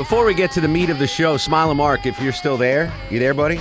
Before we get to the meat of the show, Smile and Mark, if you're still there, you there, buddy?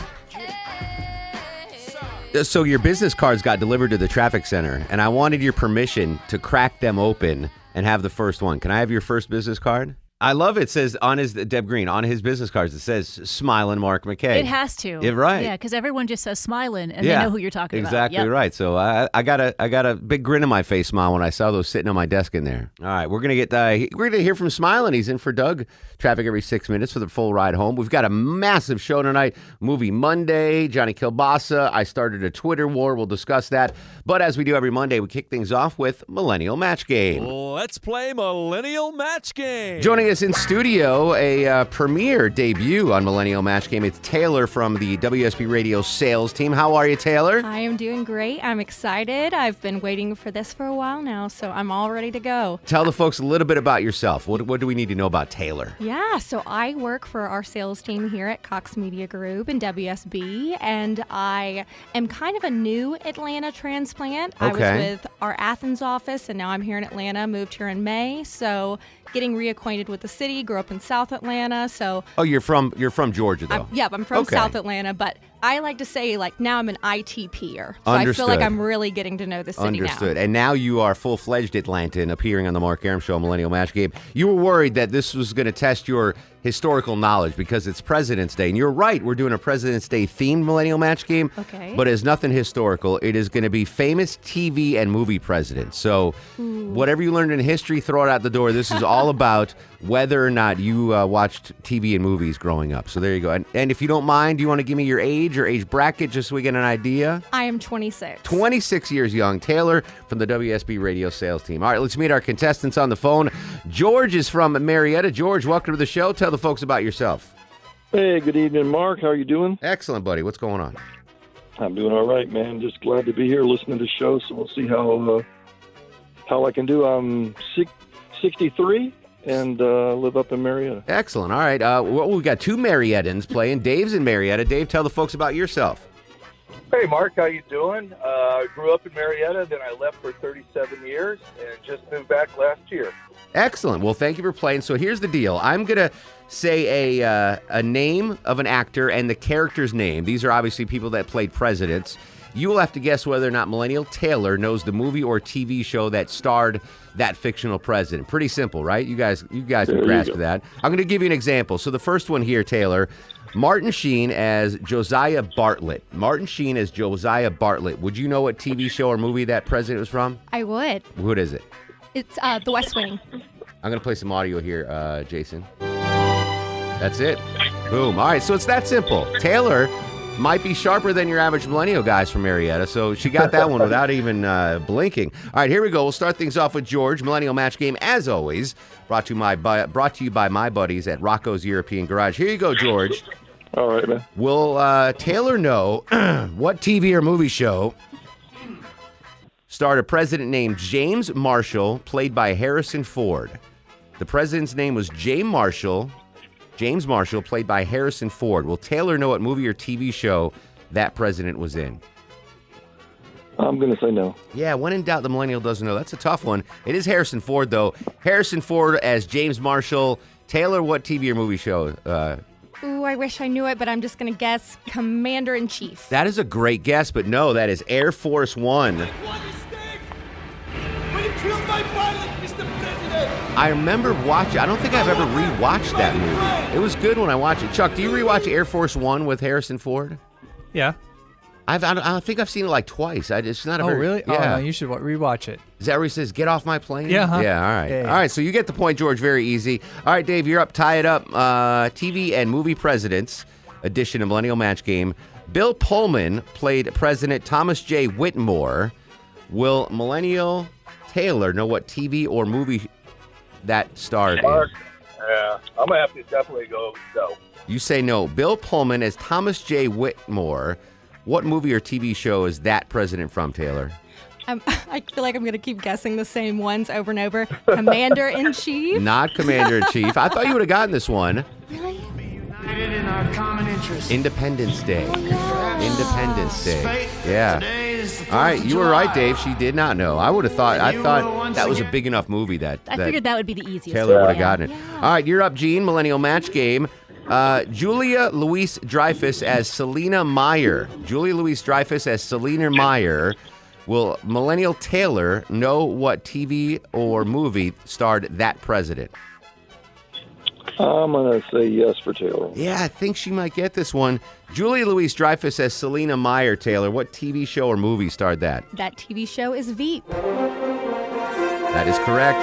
So your business cards got delivered to the traffic center, and I wanted your permission to crack them open and have the first one. Can I have your first business card? I love it. it. Says on his Deb Green on his business cards. It says "Smiling Mark McKay." It has to. Yeah, right. Yeah, because everyone just says smiling and Yeah, they know who you're talking exactly about. Yep. right. So I, I got a I got a big grin on my face, smile when I saw those sitting on my desk in there. All right, we're gonna get uh, we're gonna hear from Smiling. He's in for Doug traffic every six minutes for the full ride home. We've got a massive show tonight. Movie Monday. Johnny Kilbasa. I started a Twitter war. We'll discuss that. But as we do every Monday, we kick things off with Millennial Match Game. Let's play Millennial Match Game. Joining us in studio, a uh, premiere debut on Millennial Match Game. It's Taylor from the WSB Radio sales team. How are you, Taylor? I am doing great. I'm excited. I've been waiting for this for a while now, so I'm all ready to go. Tell the folks a little bit about yourself. What, what do we need to know about Taylor? Yeah, so I work for our sales team here at Cox Media Group in WSB, and I am kind of a new Atlanta transplant. Okay. I was with our Athens office, and now I'm here in Atlanta. Moved here in May, so getting reacquainted with the city. Grew up in South Atlanta, so Oh, you're from you're from Georgia though. I'm, yep, I'm from Okay. South Atlanta, but I like to say like now I'm an ITPer, so I feel like I'm really getting to know the city Understood. now. And now you are full fledged Atlantan appearing on the Mark Arum Show Millennial Match Game. You were worried that this was going to test your historical knowledge because it's President's Day. And you're right, we're doing a President's Day themed Millennial Match Game. Okay. But it's nothing historical. It is going to be famous TV and movie presidents. So whatever you learned in history, throw it out the door. This is all about whether or not you uh, watched TV and movies growing up. So there you go. And, and if you don't mind, do you want to give me your age or age bracket just so we get an idea? I am 26. 26 years young, Taylor from the WSB radio sales team. All right, let's meet our contestants on the phone. George is from Marietta. George, welcome to the show. Tell the folks about yourself. Hey, good evening, Mark. How are you doing? Excellent, buddy. What's going on? I'm doing all right, man. Just glad to be here listening to the show. So we'll see how uh, how I can do. I'm six, 63 and uh, live up in Marietta. Excellent. All right. Uh, well, we've got two Mariettans playing. Dave's in Marietta. Dave, tell the folks about yourself. Hey, Mark, how you doing? Uh, I grew up in Marietta, then I left for 37 years, and just moved back last year. Excellent. Well, thank you for playing. So here's the deal. I'm gonna say a uh, a name of an actor and the character's name. These are obviously people that played presidents. You will have to guess whether or not Millennial Taylor knows the movie or TV show that starred that fictional president. Pretty simple, right? You guys, you guys can grasp that. I'm going to give you an example. So the first one here, Taylor, Martin Sheen as Josiah Bartlet. Martin Sheen as Josiah Bartlet. Would you know what TV show or movie that president was from? I would. What is it? It's uh, The West Wing. I'm gonna play some audio here, uh, Jason. That's it. Boom. All right, so it's that simple. Taylor might be sharper than your average millennial guys from Marietta, so she got that one without even uh, blinking. All right, here we go. We'll start things off with George. Millennial Match Game, as always, brought to my by, brought to you by my buddies at Rocco's European Garage. Here you go, George. All right, man. Will uh, Taylor know what TV or movie show starred a president named James Marshall, played by Harrison Ford? The president's name was James Marshall. James Marshall, played by Harrison Ford. Will Taylor know what movie or TV show that president was in? I'm going to say no. Yeah, when in doubt, the millennial doesn't know. That's a tough one. It is Harrison Ford, though. Harrison Ford as James Marshall. Taylor, what TV or movie show? Uh, Ooh, I wish I knew it, but I'm just going to guess Commander in Chief. that is a great guess, but no, that is Air Force One. One mistake. We killed my pilot, Mr. President. I remember watching. I don't think I've ever rewatched that movie. It was good when I watched it. Chuck, do you rewatch Air Force One with Harrison Ford? Yeah. I've, I, don't- I think I've seen it like twice. I, it's not a Oh, very, really? Yeah. Oh, no, you should wa- rewatch it. Is that where he says, "Get off my plane"? Yeah, huh? Yeah. All right. Yeah, yeah. All right. So you get the point, George. Very easy. All right, Dave, you're up. Tie it up. Uh, TV and movie presidents edition of Millennial Match Game. Bill Pullman played President Thomas J. Whitmore. Will Millennial Taylor know what TV or movie that starred in? Mark, yeah, I'm gonna have to definitely go. No, You say no. Bill Pullman as Thomas J. Whitmore. What movie or TV show is that president from, Taylor? I'm, I feel like I'm going to keep guessing the same ones over and over. Commander in Chief. Not Commander in Chief. I thought you would have gotten this one. Really? United in our common interest. Independence Day. Oh, Independence Day. Fate. Yeah. Today is the All right, 4th of you were right, Dave. She did not know. I would have thought. I thought that was a big enough movie that, I that figured that would be the easiest. Taylor one, would have yeah. gotten it. All right, you're up, Gene. Millennial Match Game. Uh, Julia Louise Dreyfus as Selina Meyer. Julia Louise Dreyfus as Selina Meyer. Will Millennial Taylor know what TV or movie starred that president? I'm gonna say yes for Taylor. Yeah, I think she might get this one. Julia Louise Dreyfus as Selina Meyer. Taylor, what TV show or movie starred that? That TV show is Veep. That is correct.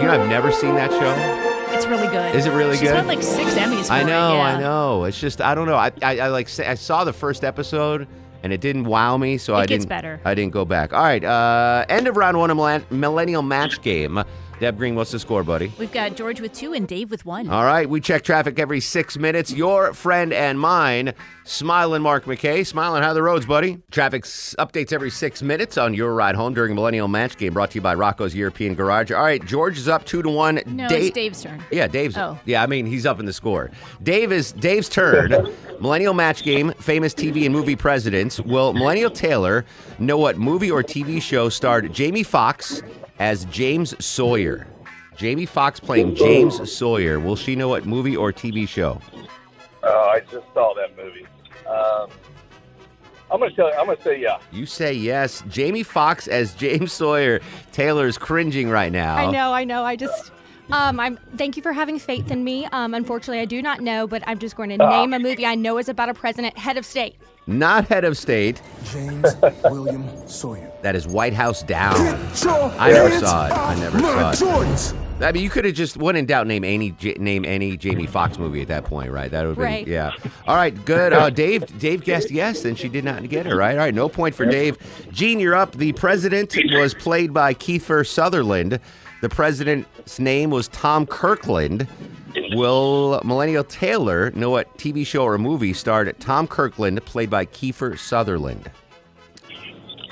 You know, I've never seen that show. It's really good. Is it really She's good? won like six Emmys. For I it, know, yeah. I know. It's just I don't know. I, I, I like say, I saw the first episode and it didn't wow me, so I gets didn't. better. I didn't go back. All right, uh, end of round one of millennial match game. Deb Green, what's the score, buddy? We've got George with two and Dave with one. All right, we check traffic every six minutes. Your friend and mine, Smiling Mark McKay. Smiling, how are the roads, buddy? Traffic updates every six minutes on your ride home during Millennial Match Game, brought to you by Rocco's European Garage. All right, George is up two to one. no, Dave- it's Dave's turn. Yeah, Dave's. Oh. Yeah, I mean he's up in the score. Dave is Dave's turn. Millennial Match Game, famous TV and movie presidents. Will Millennial Taylor know what movie or TV show starred Jamie Foxx as James Sawyer? Jamie Foxx playing James Sawyer. Will she know what movie or TV show? uh, I just saw that movie. Um, I'm gonna tell you. I'm gonna say yeah. You say yes. Jamie Foxx as James Sawyer. Taylor's cringing right now. I know, I know. I just. Um, I'm. Thank you for having faith in me. Um, unfortunately, I do not know, but I'm just going to name a movie I know is about a president, head of state. Not head of state. James William Sawyer. That is White House Down. I never saw it. I never saw it. choice. I mean, you could have just, when in doubt, name any name any Jamie Foxx movie at that point, right? That would be Right. yeah. All right, good. Uh, Dave, Dave guessed yes, and she did not get it right. All right, no point for Dave. Gene, you're up. The president was played by Kiefer Sutherland. The president's name was Tom Kirkland. Will Millennial Taylor know what TV show or movie starred Tom Kirkland, played by Kiefer Sutherland?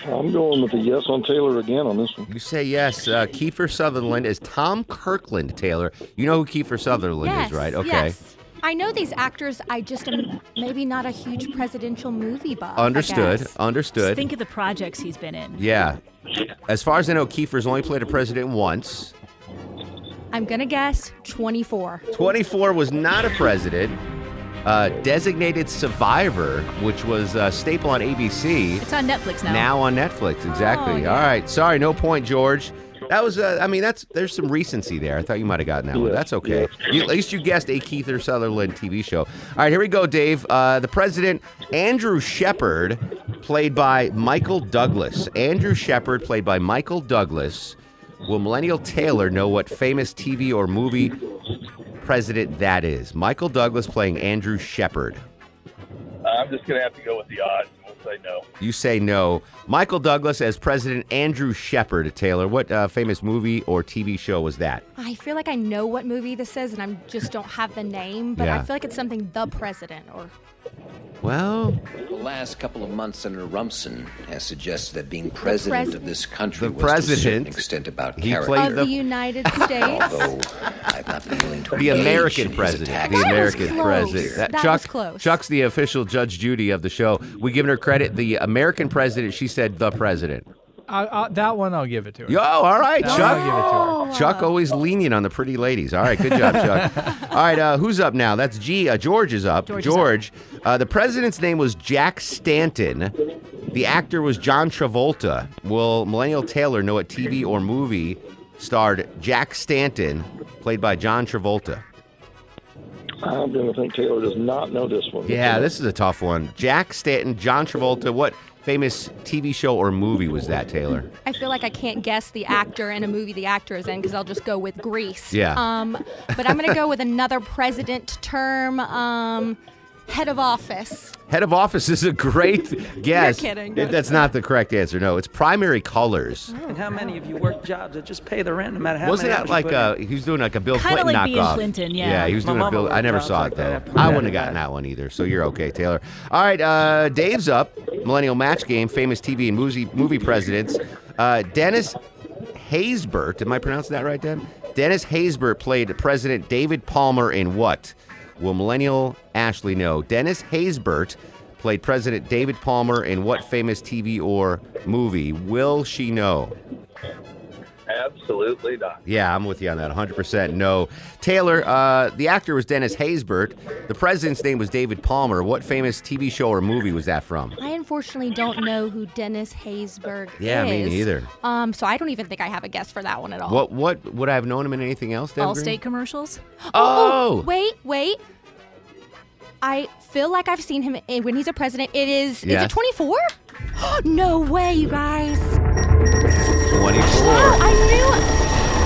I'm going with a yes on Taylor again on this one. You say yes. Uh, Kiefer Sutherland is Tom Kirkland, Taylor. You know who Kiefer Sutherland yes, is, right? Okay. Yes. I know these actors. I just am maybe not a huge presidential movie buff. I Understood. guess. Understood. Just think of the projects he's been in. yeah. As far as I know, Kiefer's only played a president once. I'm gonna guess 24. 24 was not a president. Uh, designated Survivor, which was a staple on ABC, It's on Netflix now. now on Netflix. Exactly. Oh, yeah. All right. Sorry, no point, George. That was, uh, I mean, that's there's some recency there. I thought you might have gotten that one. That's okay. yes. You, at least you guessed a Kiefer Sutherland TV show. All right, here we go, Dave. Uh, the president, Andrew Shepard, played by Michael Douglas. Andrew Shepard, played by Michael Douglas. Will Millennial Taylor know what famous TV or movie president that is? Michael Douglas playing Andrew Shepard. I'm just gonna have to go with the odds. We'll say no. You say no. Michael Douglas as President Andrew Shepard. Taylor, what uh, famous movie or TV show was that? I feel like I know what movie this is, and I just don't have the name. But Yeah. I feel like it's something The President or Well, The last couple of months, Senator Rumson has suggested that being president pres- of this country The was to a certain extent about he character. played of the- the United States. Although I've not been willing to the American president. The American president. That Chuck, was close. Chuck's the official Judge Judy of the show. We giving her credit. The American president. She said the president. I, I, that one I'll give it to her. Yo, all right, That one Chuck. I'll give it to her. Chuck always lenient on the pretty ladies. All right, good job, Chuck. All right, uh, who's up now? That's G. Uh, George is up. George is George. Uh, the president's name was Jack Stanton. The actor was John Travolta. Will Millennial Taylor know what TV or movie starred Jack Stanton, played by John Travolta? I'm going to think Taylor does not know this one. Yeah, this is a tough one. Jack Stanton, John Travolta. What famous TV show or movie was that, Taylor? I feel like I can't guess the actor in a movie the actor is in because I'll just go with Grease. Yeah. Um, but I'm gonna go with another president term. Um, Head of office. Head of office is a great guess. You're kidding. It- that's not the correct answer. No, it's primary colors. And how many of you work jobs that just pay the rent no matter how Wasn't many that hours you like put in? uh he was doing like a Bill Kinda Clinton like Bill knockoff? Clinton, yeah. Yeah, he was My doing a mama Bill. I worked never jobs saw like it though. that. I Yeah. wouldn't have gotten that one either. So you're okay, Taylor. All right, uh, Dave's up. Millennial Match Game, famous TV and movie movie presidents. Uh, Dennis Haysbert. Am I pronouncing that right, Dan? Dennis Haysbert played President David Palmer in what? Will Millennial Ashley know? Dennis Haysbert played President David Palmer in what famous TV or movie? Will she know? Absolutely not. Yeah, I'm with you on that. 100% no. Taylor, uh, the actor was Dennis Haysbert. The president's name was David Palmer. What famous TV show or movie was that from? I unfortunately don't know who Dennis Haysbert Yeah, is. Yeah, me neither. Um, so I don't even think I have a guess for that one at all. What what would I have known him in anything else? Deb Green? Allstate commercials. Oh, Wait, wait. I feel like I've seen him in, when he's a president. It is. Is it 24? no way, you guys. 24. Oh, I knew.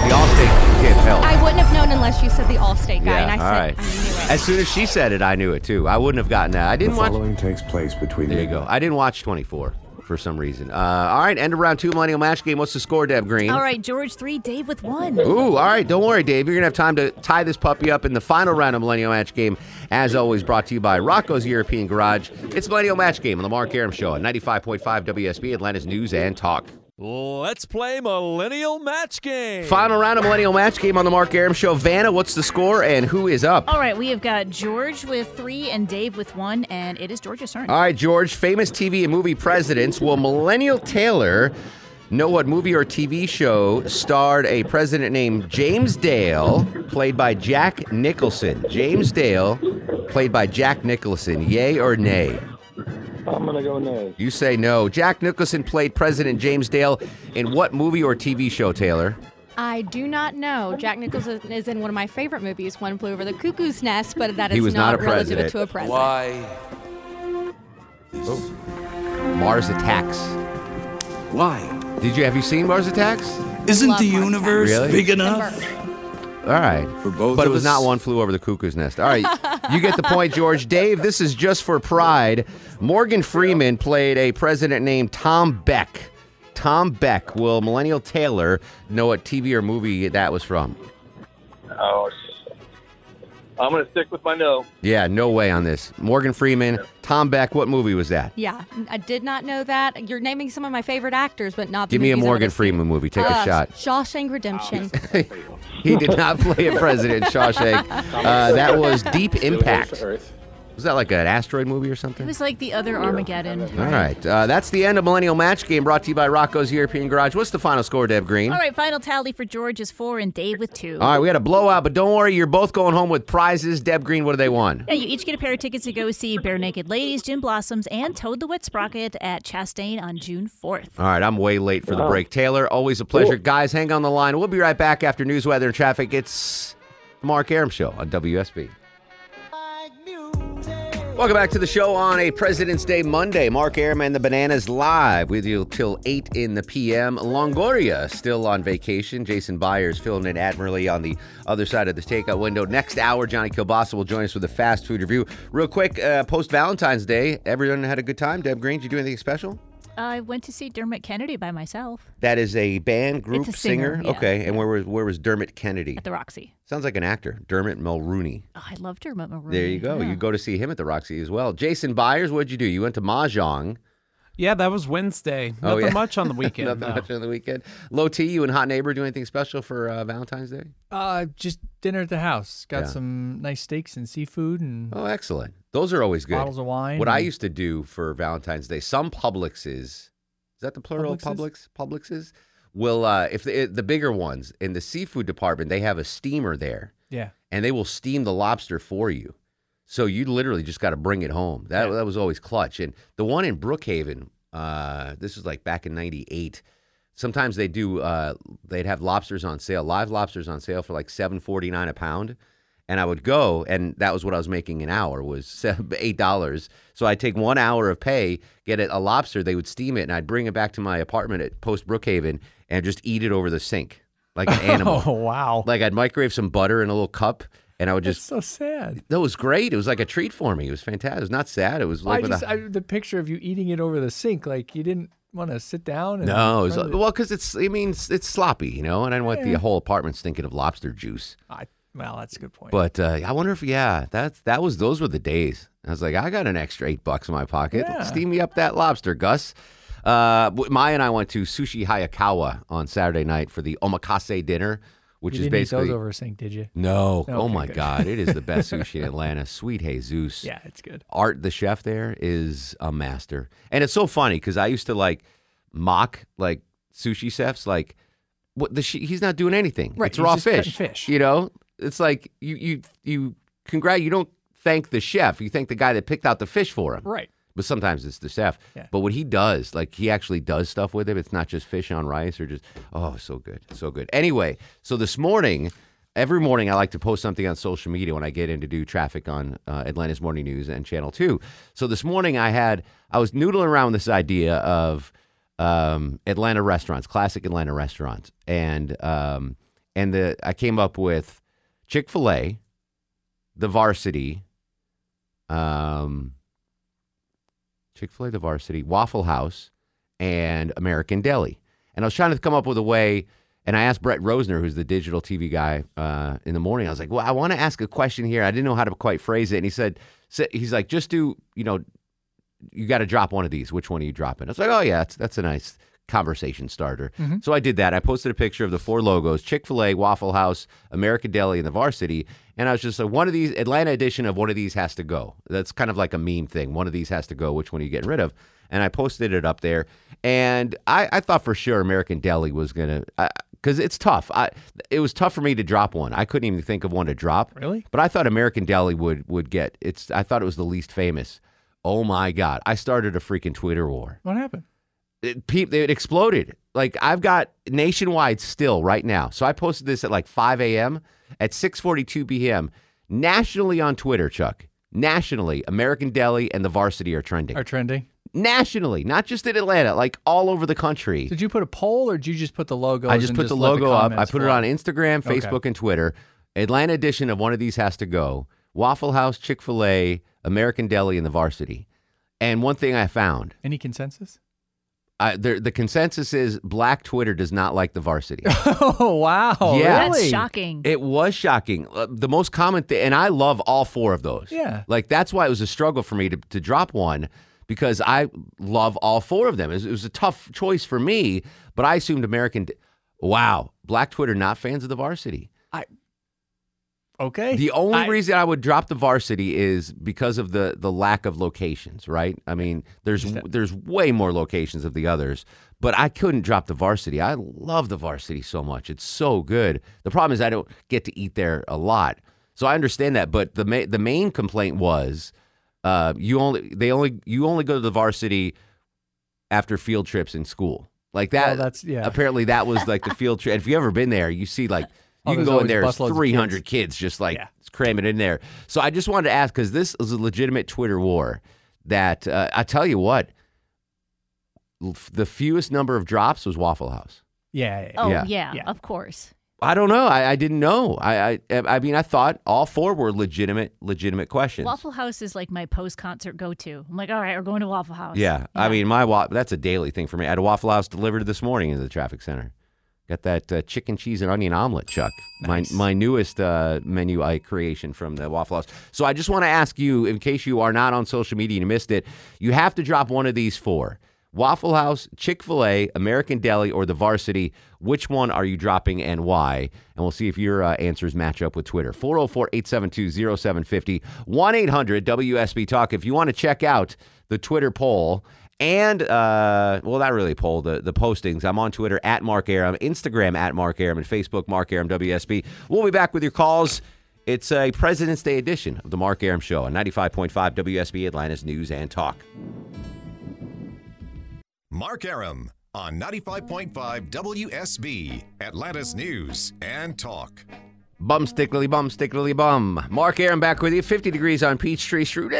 The Allstate can't help. I wouldn't have known unless you said the Allstate guy, yeah, and I all said right. I knew it. As soon as she said it, I knew it too. I wouldn't have gotten that. I didn't watch. following takes place between There you go. I didn't watch 24 for some reason. Uh, all right, end of round two, Millennial Match Game. What's the score, Deb Green? All right, George three, Dave with one. Ooh, all right. Don't worry, Dave. You're going to have time to tie this puppy up in the final round of Millennial Match Game. As always, brought to you by Rocco's European Garage. It's Millennial Match Game on the Mark Arum Show on 95.5 WSB, Atlanta's News and Talk. Let's play Millennial Match Game. Final round of Millennial Match Game on the Mark Arum Show. Vanna, what's the score and who is up? All right, we have got George with three and Dave with one, and it is George's turn. All right, George, famous TV and movie presidents. Will Millennial Taylor know what movie or TV show starred a president named James Dale, played by Jack Nicholson? James Dale, played by Jack Nicholson. Yay or nay? I'm gonna go nay. You say no. Jack Nicholson played President James Dale in what movie or TV show, Taylor? I do not know. Jack Nicholson is in one of my favorite movies, One Flew Over the Cuckoo's Nest, but that is He was not a relative president. to a president. Why? Oh. Mars Attacks. Why? Did you have you seen Mars Attacks? Isn't Love the Mars universe Really? big enough? All right. For both but it was us? not one flew over the cuckoo's nest. All right. you get the point, George. Dave, this is just for pride. Morgan Freeman played a president named Tom Beck. Tom Beck. Will Millennial Taylor know what TV or movie that was from? Oh, I'm going to stick with my no. Yeah, no way on this. Morgan Freeman, Tom Beck. What movie was that? Yeah, I did not know that. You're naming some of my favorite actors, but not the Give me a movies I Morgan would've seen. Freeman movie. Take Uh, a shot. Shawshank Redemption. He did not play a president, Shawshank. Uh, that was Deep Impact. Was that like an asteroid movie or something? It was like the other Armageddon. All right. Uh, that's the end of Millennial Match Game brought to you by Rocco's European Garage. What's the final score, Deb Green? All right, final tally for George is four and Dave with two. All right, we had a blowout, but don't worry, you're both going home with prizes. Deb Green, what do they want? Yeah, you each get a pair of tickets to go see Barenaked Ladies, Gin Blossoms, and Toad the Wet Sprocket at Chastain on June 4th. All right, I'm way late for the break. Taylor, always a pleasure. Guys, hang on the line. We'll be right back after news, weather, and traffic. It's the Mark Arum Show on WSB. Welcome back to the show on a President's Day Monday. Mark Arum and the Bananas live with you till 8 in the p.m. Longoria still on vacation. Jason Byers filling in admirably on the other side of the takeout window. Next hour, Johnny Kilbasa will join us with a fast food review. Real quick, uh, post Valentine's Day, everyone had a good time. Deb Green, did you do anything special? I went to see Dermot Kennedy by myself That is a band, group, a singer, yeah. Okay, and where was where was Dermot Kennedy? at the Roxy. Sounds like an actor, Dermot Mulroney. Oh, I love Dermot Mulroney. There you go. Yeah. You go to see him at the Roxy as well. Jason Byers, what'd you do? You went to Mahjong. Yeah, that was Wednesday. Oh, Nothing yeah. much on the weekend. Nothing no. much on the weekend. Low T, you and Hot Neighbor do anything special for uh, Valentine's Day? Uh, just dinner at the house. Got Yeah. some nice steaks and seafood and Oh, excellent. Those are always good. bottles of wine. What I used to do for Valentine's Day, some Publixes, is that the plural? Publix? Publixes? Publixes will, uh, if the, the bigger ones in the seafood department, they have a steamer there. Yeah. and they will steam the lobster for you. So you literally just got to bring it home. That that was always clutch. And the one in Brookhaven, uh, this was like back in '98. Sometimes they do. Uh, they'd have lobsters on sale, live lobsters on sale for like seven forty nine a pound. And I would go, and that was what I was making an hour was eight dollars. So I'd take one hour of pay, get it, a lobster. They would steam it, and I'd bring it back to my apartment at Post Brookhaven and just eat it over the sink like an animal. Oh wow. Like I'd microwave some butter in a little cup and I would That's just. so sad. That was great. It was like a treat for me. It was fantastic. It was not sad. It was I like with just a- I, the picture of you eating it over the sink, like you didn't want to sit down. And no, it was, front of the- well, because it's. I mean, it's, it's sloppy, you know, and I didn't want the whole apartment stinking of lobster juice. I, well, that's a good point. But uh, I wonder if yeah, that's that was those were the days. I was like, I got an extra eight bucks in my pocket. Yeah. Steam me up that lobster, Gus. Uh, Maya and I went to Sushi Hayakawa on Saturday night for the omakase dinner, which you is basically those over a sink, did you? no. oh my good. God, it is the best sushi in Atlanta. Sweet Jesus. Yeah, it's good. Art, the chef there, is a master, and it's so funny because I used to like mock like sushi chefs, like what the he's not doing anything. Right, it's raw fish. fish. You know, it's like you you you congrat. You don't thank the chef. You thank the guy that picked out the fish for him. Right. But sometimes it's the chef. Yeah. But what he does, like he actually does stuff with it. It's not just fish on rice or just oh, so good, so good. Anyway, so this morning, every morning I like to post something on social media when I get in to do traffic on uh, Atlanta's Morning News and Channel Two. So this morning I had I was noodling around with this idea of um, Atlanta restaurants, classic Atlanta restaurants, and um, and the I came up with Chick Fil A, the Varsity, um, Chick Fil A, the Varsity, Waffle House, and American Deli. And I was trying to come up with a way. And I asked Brett Rosner, who's the digital TV guy, uh, in the morning. I was like, "Well, I want to ask a question here. I didn't know how to quite phrase it." And he said, sa- "He's like, just do, you know, you got to drop one of these. Which one are you dropping?" I was like, "Oh yeah, that's that's a nice conversation starter." Mhm. So I did that. I posted a picture of the four logos: Chick Fil A, Waffle House, American Deli, and the Varsity. And I was just like, one of these Atlanta edition of one of these has to go. That's kind of like a meme thing. One of these has to go. Which one are you getting rid of? And I posted it up there. And I, I thought for sure American Deli was gonna. because it's tough. I it was tough for me to drop one. I couldn't even think of one to drop. Really? But I thought American Deli would would get it's. I thought it was the least famous. Oh my god! I started a freaking Twitter war. What happened? It, it exploded. Like I've got nationwide still right now. So I posted this at like 5 a.m. at 6:42 p.m. nationally on Twitter. Chuck, nationally, American Deli and the Varsity are trending. Are trending? nationally, not just in Atlanta, like all over the country. Did you put a poll or did you just put the logo? I just put the logo up. I put it on Instagram, Okay. Facebook, and Twitter. Atlanta edition of one of these has to go. Waffle House, Chick Fil A, American Deli, and the Varsity. And one thing I found, Any consensus? I, the, the consensus is Black Twitter does not like the Varsity. oh wow! Yeah. That's really? shocking. It was shocking. Uh, the most common thing, and I love all four of those. Yeah. Like that's why it was a struggle for me to, to drop one because I love all four of them. It was, it was a tough choice for me, but I assumed American. Wow, Black Twitter not fans of the Varsity. Okay. The only I- reason I would drop the varsity is because of the the lack of locations, right? I mean, there's there's way more locations of the others, but I couldn't drop the varsity. I love the varsity so much. It's so good. The problem is I don't get to eat there a lot. So I understand that, but the ma- the main complaint was uh, you only they only you only go to the varsity after field trips in school. Like that Well, that's- yeah. apparently that was like the field trip. If you ever been there, you see like Oh, you can go in there as 300 kids just like cramming in there. So I just wanted to ask because this is a legitimate Twitter war. That uh, I tell you what, l- the fewest number of drops was Waffle House. Yeah. yeah, Oh Yeah. yeah, of course. I don't know. I, I didn't know. I, I I mean I thought all four were legitimate legitimate questions. Waffle House is like my post concert go to. I'm like, all right, we're going to Waffle House. Yeah, I mean my wa- that's a daily thing for me. I had a Waffle House delivered this morning into the traffic center. Got that uh, chicken cheese and onion omelet, Chuck. My my newest uh, menu I creation from the Waffle House. So I just want to ask you, in case you are not on social media and you missed it, you have to drop one of these four: Waffle House, Chick Fil A, American Deli, or the Varsity. Which one are you dropping and why? And we'll see if your uh, answers match up with Twitter. 404 872 0750 1 800 WSB Talk. If you want to check out the Twitter poll and, uh, well, not really poll, the, the postings, I'm on Twitter at Mark Arum, Instagram at Mark Arum, and Facebook Mark Arum WSB. We'll be back with your calls. It's a President's Day edition of the Mark Arum Show on 95.5 WSB Atlanta's News and Talk. Mark Arum on 95.5 WSB, Atlanta's News and Talk. Bum stickly bum stickly bum. Mark Arum back with you. 50 degrees on Peachtree Street.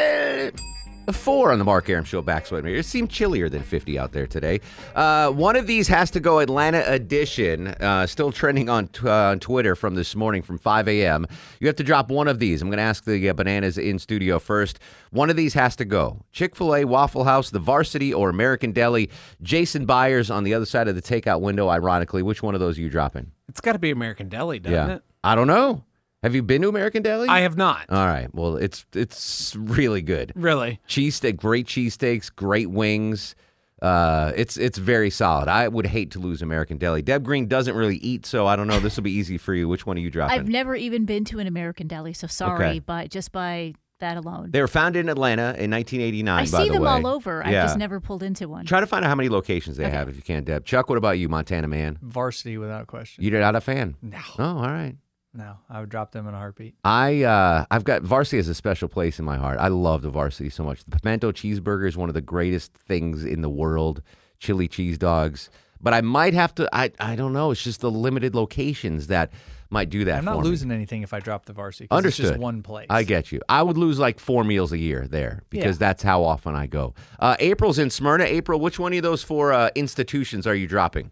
Four on the Mark Arum Show back sweat meter. It seemed chillier than 50 out there today. Uh, one of these has to go Atlanta edition. Uh, still trending on, t- uh, on Twitter from this morning from 5 a.m. You have to drop one of these. I'm going to ask the uh, bananas in studio first. One of these has to go Chick fil A, Waffle House, The Varsity, or American Deli. Jason Byers on the other side of the takeout window, ironically. Which one of those are you dropping? It's got to be American Deli, doesn't it? I don't know. Have you been to American Deli? I have not. All right. Well, it's it's really good. Really? Cheesesteak, great cheesesteaks, great wings. Uh, it's it's very solid. I would hate to lose American Deli. Deb Green doesn't really eat, so I don't know. This will be easy for you. Which one are you dropping? I've never even been to an American deli, so sorry, Okay. but just by that alone. They were founded in Atlanta in 1989. I by see the them way. all over. I've Yeah. just never pulled into one. Try to find out how many locations they Okay. have if you can, Deb. Chuck, what about you, Montana man? Varsity without question. You're not a fan? No. Oh, all right. No, I would drop them in a heartbeat. I uh, I've got varsity has a special place in my heart. I love the varsity so much. The pimento cheeseburger is one of the greatest things in the world. Chili cheese dogs, but I might have to. I I don't know. It's just the limited locations that might do that. I'm not for me. losing anything if I drop the varsity. Understood. It's just one place. I get you. I would lose like four meals a year there because Yeah. that's how often I go. Uh, April's in Smyrna. April, which one of those four uh, institutions are you dropping?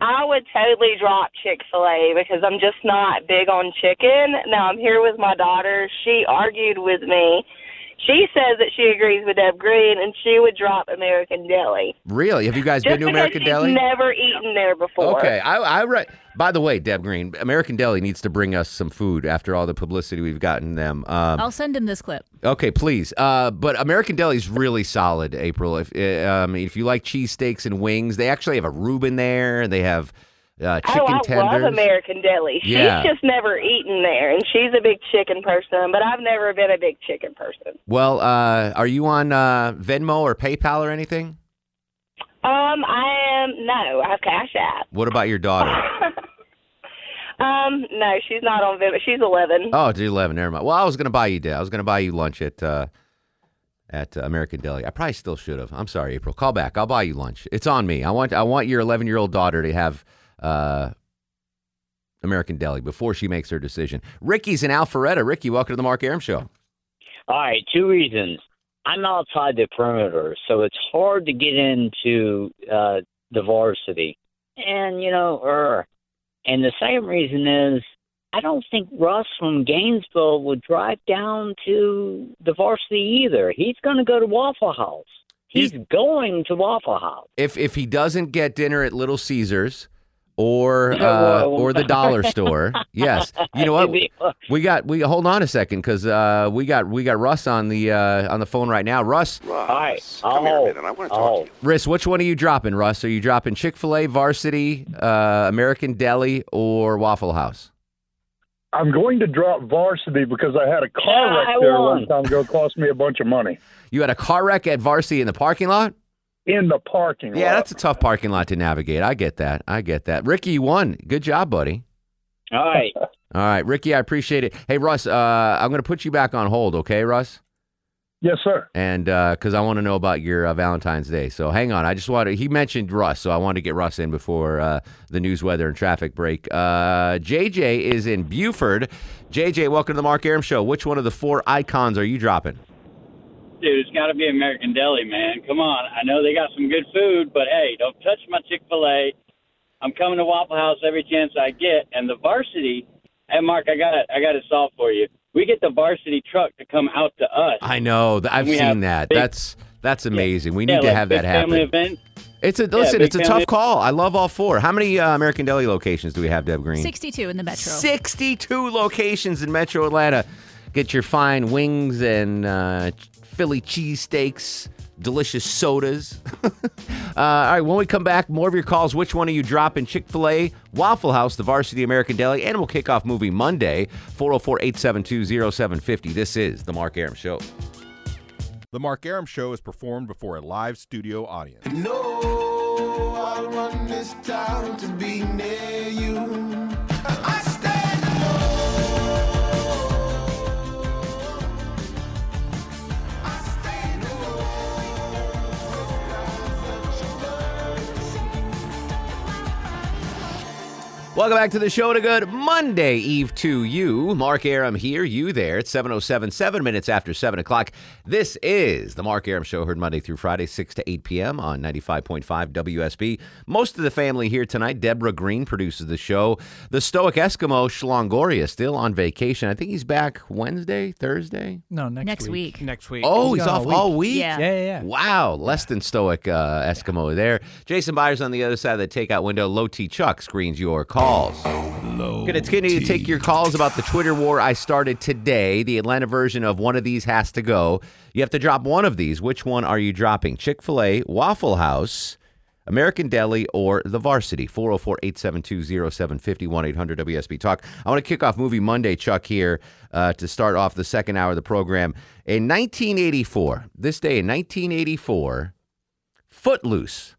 I would totally drop Chick fil A because I'm just not big on chicken. Now, I'm here with my daughter. She argued with me. She says that she agrees with Deb Green and she would drop American Deli. Really? Have you guys Just been to American she's Deli? never eaten there before. Okay, I, I right. By the way, Deb Green, American Deli needs to bring us some food after all the publicity we've gotten them. Um, I'll send him this clip. okay, please. Uh, but American Deli is really solid, April. If uh, um, if you like cheesesteaks and wings, they actually have a Reuben there. They have uh, chicken oh, I tenders. love American Deli. Yeah. She's just never eaten there, and she's a big chicken person, but I've never been a big chicken person. well, uh, are you on uh, Venmo or PayPal or anything? Um, I am no, I have Cash App. What about your daughter? Um, no, she's not on Venmo. She's eleven. Oh, it's 11. Never mind. Well, I was going to buy you, Dad. I was going to buy you lunch at uh, at uh, American Deli. I probably still should have. I'm sorry, April. Call back. I'll buy you lunch. It's on me. I want I want your 11 year old daughter to have uh, American Deli before she makes her decision. Ricky's in Alpharetta. Ricky, welcome to the Mark Arum Show. All right, two reasons. I'm outside the perimeter, so it's hard to get into uh, the varsity. And, you know, er, and the second reason is I don't think Russ from Gainesville would drive down to the varsity either. He's going to go to Waffle House. He's going to Waffle House. If if he doesn't get dinner at Little Caesars or uh, or the dollar store, yes. You know what? We got we hold on a second because uh, we got we got Russ on the uh, on the phone right now. Russ, All right, I'll hold. talk to you. Russ, which one are you dropping? Russ, are you dropping Chick Fil A, Varsity, uh, American Deli, or Waffle House? I'm going to drop varsity because I had a car Yeah, wreck I there won. one time ago. It cost me a bunch of money You had a car wreck at Varsity in the parking lot. In the parking lot. Yeah, that's a tough parking lot to navigate. I get that. I get that. Ricky, you won. Good job, buddy. All right. All right, Ricky, I appreciate it. Hey, Russ, uh, I'm going to put you back on hold, okay, Russ? Yes, sir. And because I want to know about your uh, Valentine's Day. So hang on. I just want to, he mentioned Russ, so I wanted to get Russ in before uh, the news, weather, and traffic break. Uh, JJ is in Buford. JJ, welcome to the Mark Arum Show. Which one of the four icons are you dropping? Dude, it's got to be American Deli, man. Come on. I know they got some good food, but hey, don't touch my Chick fil A. I'm coming to Waffle House every chance I get. And the varsity, hey, Mark, I got it. I got it solved for you. We get the varsity truck to come out to us. I know. I've seen that. big- that's that's amazing. We Yeah, need to like have that happen. Family event. It's a Yeah, listen. it's a family- tough call. I love all four. How many uh, American Deli locations do we have, Deb Green? 62 in the metro. 62 locations in Metro Atlanta. Get your fine wings and uh, Philly cheesesteaks, delicious sodas. uh, all right, when we come back, more of your calls. Which one are you dropping? Chick fil A, Waffle House, the Varsity American Deli, and we'll kick off movie Monday, 404 872 0750. This is The Mark Arum Show. The Mark Arum Show is performed before a live studio audience. No, Welcome back to the show and a good Monday Eve to you. Mark Arum here, you there. It's 707, seven minutes after 7 o'clock. This is the Mark Arum Show, heard Monday through Friday, 6 to 8 p.m. on 95.5 WSB. Most of the family here tonight. Deborah Green produces the show. The Stoic Eskimo, Shlongoria, still on vacation. I think he's back Wednesday, Thursday? No, next, Next week. Next week. Oh, he's, gone off all week. all week? Yeah. Yeah, yeah, yeah. Wow, less than stoic uh, Eskimo there. Jason Byers on the other side of the takeout window. Low T Chuck screens your calls. Continue to take your calls about the Twitter war I started today. The Atlanta version of one of these has to go. You have to drop one of these. Which one are you dropping? Chick fil A, Waffle House, American Deli, or the Varsity? 404 872 0750 800 WSB Talk. I want to kick off Movie Monday, Chuck, here uh, to start off the second hour of the program. In 1984, this day in 1984, Footloose,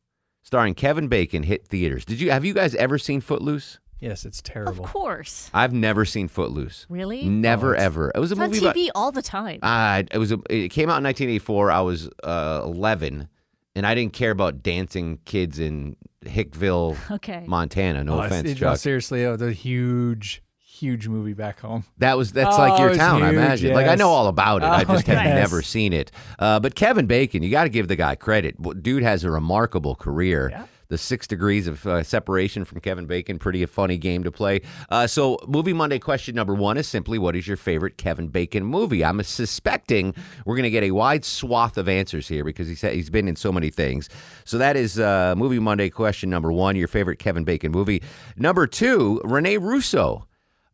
starring Kevin Bacon, hit theaters. Did you have you guys ever seen Footloose? Yes, it's terrible. Of course. I've never seen Footloose. Really? Never Oh, ever. It was a It's on movie about. TV all the time. Uh, it was a, it came out in 1984. I was uh, 11, and I didn't care about dancing kids in Hickville, Okay. Montana. No Oh, offense, it- no, Chuck. seriously, it was a huge, huge movie back home. That was that's Oh, like your it's town, I huge, imagine. Like I know all about it. I Oh, just have yes. never seen it. Uh, but Kevin Bacon, you got to give the guy credit. Dude has a remarkable career. The six degrees of uh, separation from Kevin Bacon, pretty a funny game to play. Uh, so, movie Monday question number one is simply, what is your favorite Kevin Bacon movie? I'm suspecting we're going to get a wide swath of answers here because he's he's been in so many things. So that is uh, movie Monday question number one, your favorite Kevin Bacon movie. Number two, Rene Russo.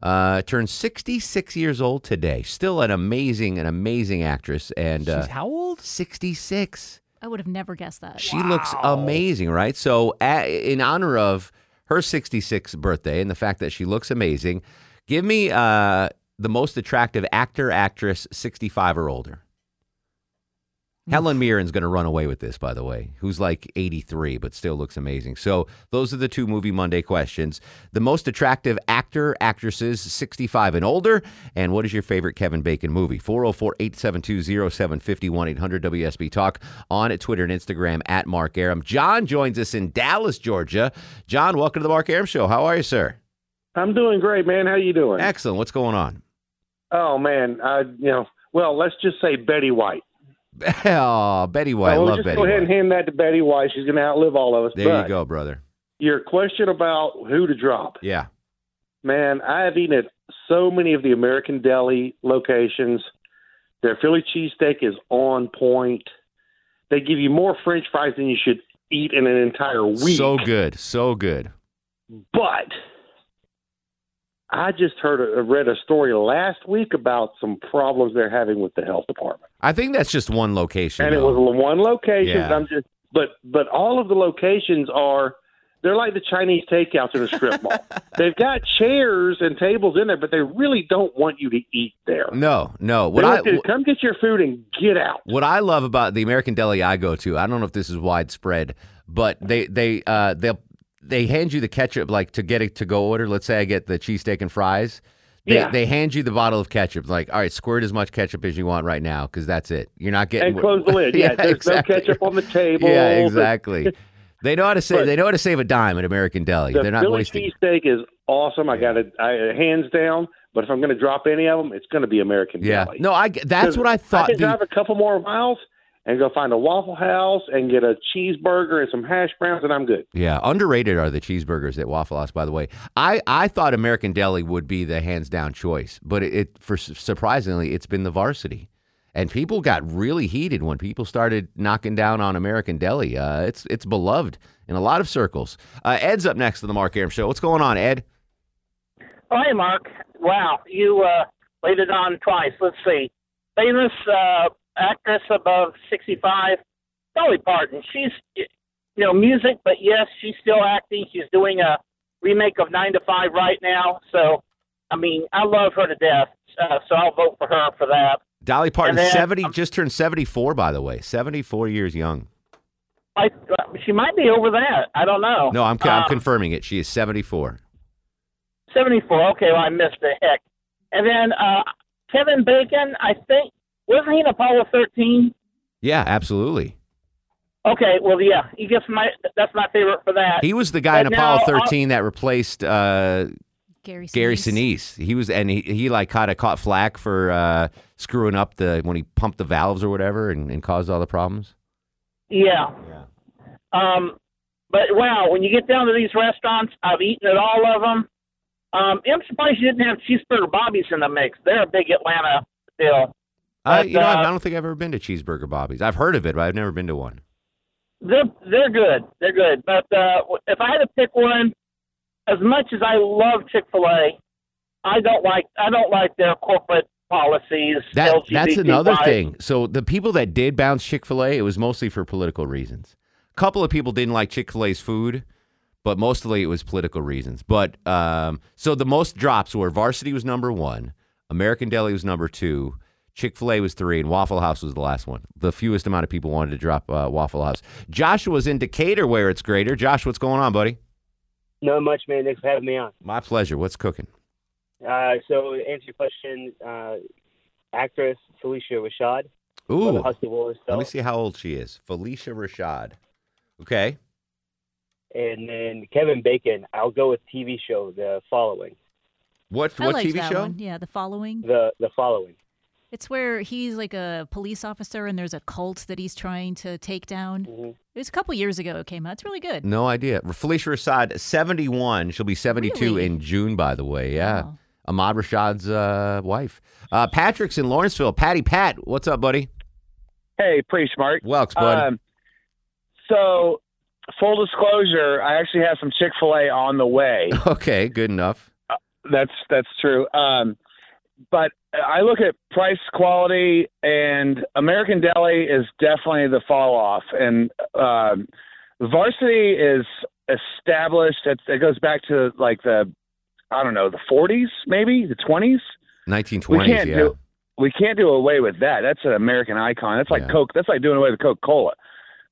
Uh, turned 66 years old today. Still an amazing, an amazing actress. And uh, She's how old? 66. I would have never guessed that. She looks amazing, right? So, a in honor of her 66th birthday and the fact that she looks amazing, give me uh, the most attractive actor, actress, 65 or older. Helen Mirren's going to run away with this, by the way, who's like 83, but still looks amazing. So, those are the two Movie Monday questions. The most attractive actor, actresses, 65 and older. And what is your favorite Kevin Bacon movie? 404 872 0751 800 WSB Talk on at Twitter and Instagram at Mark Arum. John joins us in Dallas, Georgia. John, welcome to the Mark Arum Show. How are you, sir? I'm doing great, man. How are you doing? Excellent. What's going on? Oh man, I you know, well, let's just say Betty White. Oh, Betty White. I love just Betty go ahead White. and hand that to Betty White. She's going to outlive all of us. There but you go, brother. Your question about who to drop, Yeah. man. I have eaten at so many of the American Deli locations. Their Philly cheesesteak is on point. They give you more French fries than you should eat in an entire week. So good. So good. But I just heard a, read a story last week about some problems they're having with the health department. I think that's just one location. and it was one location. Yeah. I'm just, but but all of the locations are they're like the Chinese takeouts in a strip mall. They've got chairs and tables in there, but they really don't want you to eat there. No, no. What I to come get your food and get out. what I love about the American deli I go to, I don't know if this is widespread, but they they uh they they hand you the ketchup like to get it to go order. Let's say I get the cheesesteak and fries. They, Yeah. they hand you the bottle of ketchup. Like, all right, squirt as much ketchup as you want right now, because that's it. You're not getting And close the lid. Yeah, there's exactly. no ketchup on the table. Yeah, exactly. they know how to save. But- they know how to save a dime at American Deli. The They're not Philly wasting. cheesesteak is awesome. I got it I, hands down. But if I'm going to drop any of them, it's going to be American Yeah. Deli. No, I. that's what I thought. I can drive a couple more miles and go find a Waffle House and get a cheeseburger and some hash browns, and I'm good. Yeah, underrated are the cheeseburgers at Waffle House. By the way, I, I thought American Deli would be the hands down choice, but it, it for surprisingly it's been the Varsity, and people got really heated when people started knocking down on American Deli. Uh, it's it's beloved in a lot of circles. Uh, Ed's up next to the Mark Arum Show. What's going on, Ed? Oh, hey, Mark. Wow, you uh, laid it on twice. Let's see. Famous uh, actress above 65, Dolly Parton. She's, you know, music, but yes, she's still acting. She's doing a remake of 9 to 5 right now. So, I mean, I love her to death. Uh, so I'll vote for her for that. Dolly Parton, then- seventy, just turned seventy four. By the way, seventy four years young. I, she might be over that. I don't know. No, I'm I'm Um, confirming it. She is seventy four. 74. Okay, well, I missed the heck. And then uh, Kevin Bacon, I think, wasn't he in Apollo 13? Yeah, absolutely. Okay, well, yeah, he gets my. That's my favorite for that. He was the guy in But Apollo now, uh, 13 that replaced uh, Gary Gary Sinise. He was, and he, he like kind of caught flack for uh, screwing up the when he pumped the valves or whatever and, and caused all the problems. Yeah. Um, but wow, when you get down to these restaurants, I've eaten at all of them. Um, I'm surprised you didn't have Cheeseburger Bobby's in the mix. They're a big Atlanta deal. I, But, you know, I uh, don't think I've ever been to Cheeseburger Bobby's. I've heard of it, but I've never been to one. They're they're good. They're good. But uh, if I had to pick one, as much as I love Chick Fil A, I don't like I don't like their corporate policies. That that's another thing. So the people that did bounce Chick Fil A, it was mostly for political reasons. A couple of people didn't like Chick Fil A's food, but mostly it was political reasons. But um, so the most drops were Varsity was number one, American Deli was number two, Chick Fil A was three, and Waffle House was the last one. The fewest amount of people wanted to drop uh, Waffle House. Joshua's in Decatur, where it's greater. Josh, what's going on, buddy? Not much, man. Thanks for having me on. My pleasure. What's cooking? Uh, so, to answer your question, uh, actress Phylicia Rashad. Ooh, From the Husky Wars let me see how old she is. Phylicia Rashad. Okay. And then Kevin Bacon. I'll go with TV show The Following. What I what liked TV that show? one. Yeah, the following. The The Following. It's where he's like a police officer and there's a cult that he's trying to take down. Mm-hmm. It was a couple years ago it came out. It's really good. No idea. Phylicia Rashad, 71. She'll be 72 in June, by the way. Yeah. Ahmad Rashad's uh, wife. Uh, Patrick's in Lawrenceville. Patty Pat, what's up, buddy? Hey, pretty smart. Welks, bud. Um, so, full disclosure, I actually have some Chick Fil A on the way. Okay, good enough. That's that's true. Um, but I look at price quality, and American Deli is definitely the fall off, and um, Varsity is established. It, it goes back to like the I don't know the 40s, maybe the 20s. 1920s, we can't yeah. do we can't do away with that. That's an American icon. That's like Coke. That's like doing away with Coca Cola.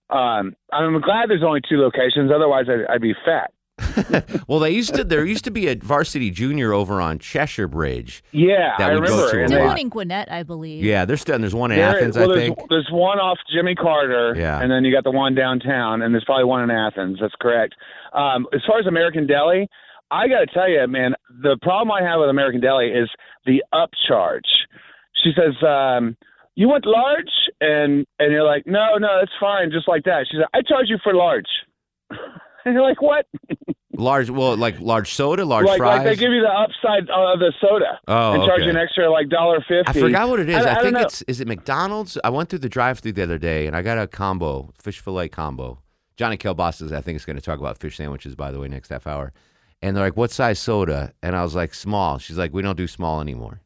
Um, I'm glad there's only two locations. Otherwise, I'd, I'd be fat. well, they used to. There used to be a varsity junior over on Cheshire Bridge. Yeah, that I we remember. go to There's one in Gwinnett, I believe. Yeah, there's still, there's one in There- Athens, well, I there's, think. There's one off Jimmy Carter, Yeah. and then you got the one downtown, and there's probably one in Athens. That's correct. Um, as far as American Deli, I got to tell you, man, the problem I have with American Deli is the upcharge. She says, um, "You want large?" and and you're like, "No, no, it's fine, just like that." She's like, "I charge you for large," and you're like, "What?" Large, well, like large soda, large like, fries. like they give you the upside of the soda Oh, and charge okay. you an extra like dollar fifty. I forgot what it is. I, don't think it's is it McDonald's. I went through the drive-through the other day and I got a combo fish fillet combo. Johnny Kilbosses, I think, is going to talk about fish sandwiches. By the way, next half hour. And they're like, "What size soda?" And I was like, "Small." She's like, "We don't do small anymore."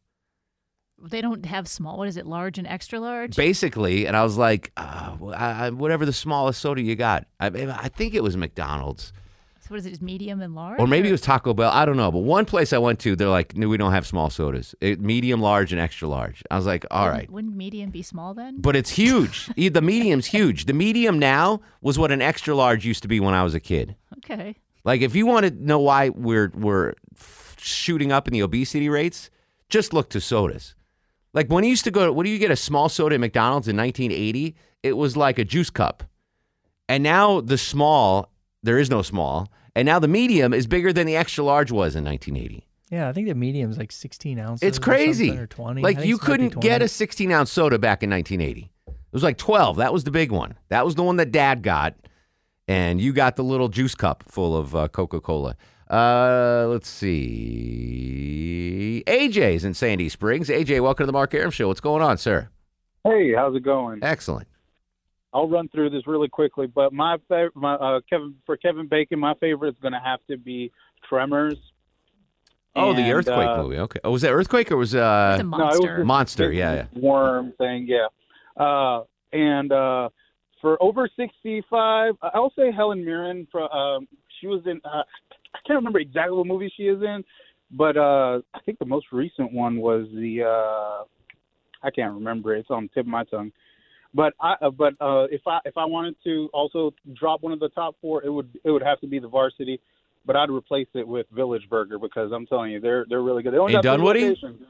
They don't have small. What is it? Large and extra large? Basically, and I was like, uh, I, I- "Whatever the smallest soda you got." I, I think it was McDonald's. So what is it? Just medium and large? Or maybe it was Taco Bell. I don't know. But one place I went to, they're like, no, we don't have small sodas. It, medium, large, and extra large. I was like, all right. Wouldn't medium be small then? But it's huge. The medium's huge. The medium now was what an extra large used to be when I was a kid. Okay. Like if you want to know why we're we're shooting up in the obesity rates, just look to sodas. Like when you used to go, what do you get a small soda at McDonald's in 1980? It was like a juice cup, and now the small there is no small, and now the medium is bigger than the extra large was in 1980. Yeah, I think the medium's like 16 ounces. It's crazy. something, Or 20. Like you it might be couldn't get a 16 ounce soda back in 1980. It was like 12. That was the big one. That was the one that Dad got, and you got the little juice cup full of uh, Coca Cola. Uh, let's see. AJ's in Sandy Springs. AJ, welcome to the Mark Arum Show. What's going on, sir? Hey, how's it going? Excellent. I'll run through this really quickly, but my favorite, my uh, Kevin for Kevin Bacon, my favorite is going to have to be Tremors. Oh, the earthquake uh, movie. Okay. Oh, was that earthquake or was uh No, it was this monster? big Yeah, yeah. worm thing, yeah. Uh, and uh, for over sixty-five, I'll say Helen Mirren. For um, she was in. Uh, I can't remember exactly what movie she is in, but uh, I think the most recent one was the. Uh, I can't remember. it. It's on the tip of my tongue. But I, uh, but uh, if I if I wanted to also drop one of the top four, it would it would have to be the Varsity. But I'd replace it with Village Burger because I'm telling you, they're they're really good. They only In got three Dunwoody? locations.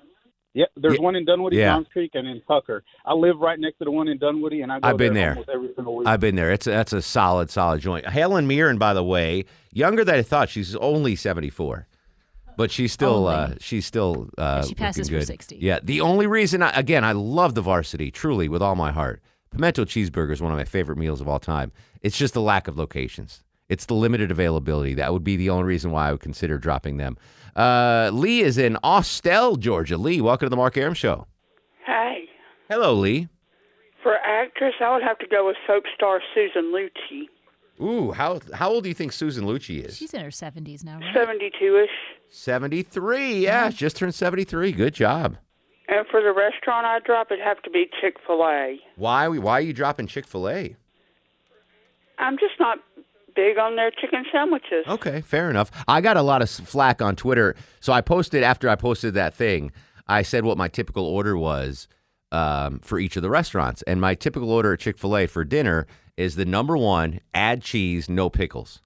Yeah, there's Yeah. one in Dunwoody, Yeah. Browns Creek, and in Tucker. I live right next to the one in Dunwoody, and I go I've been there. almost every single week. I've been there. It's a, that's a solid, solid joint. Helen Mirren, by the way, younger than I thought. She's only seventy four, but she's still uh, she's still uh, she passes looking for 60. Yeah. The only reason, I, again, I love the varsity truly with all my heart. Pimento cheeseburger is one of my favorite meals of all time. It's just the lack of locations. It's the limited availability. That would be the only reason why I would consider dropping them. Uh, Lee is in Austell, Georgia. Lee, welcome to the Mark Arum Show. Hi. Hello, Lee. For actress, I would have to go with soap star Susan Lucci. Ooh, how how old do you think Susan Lucci is? She's in her 70s now, right? 72 ish. 73. Yeah, just turned 73. Good job. And for the restaurant I'd drop, it'd have to be Chick fil A. Why why are you dropping Chick-fil-A? I'm just not big on their chicken sandwiches. Okay, fair enough. I got a lot of flack on Twitter. So I posted after I posted that thing, I said what my typical order was um, for each of the restaurants. And my typical order at Chick-fil-A for dinner is the number 1, add cheese, no pickles.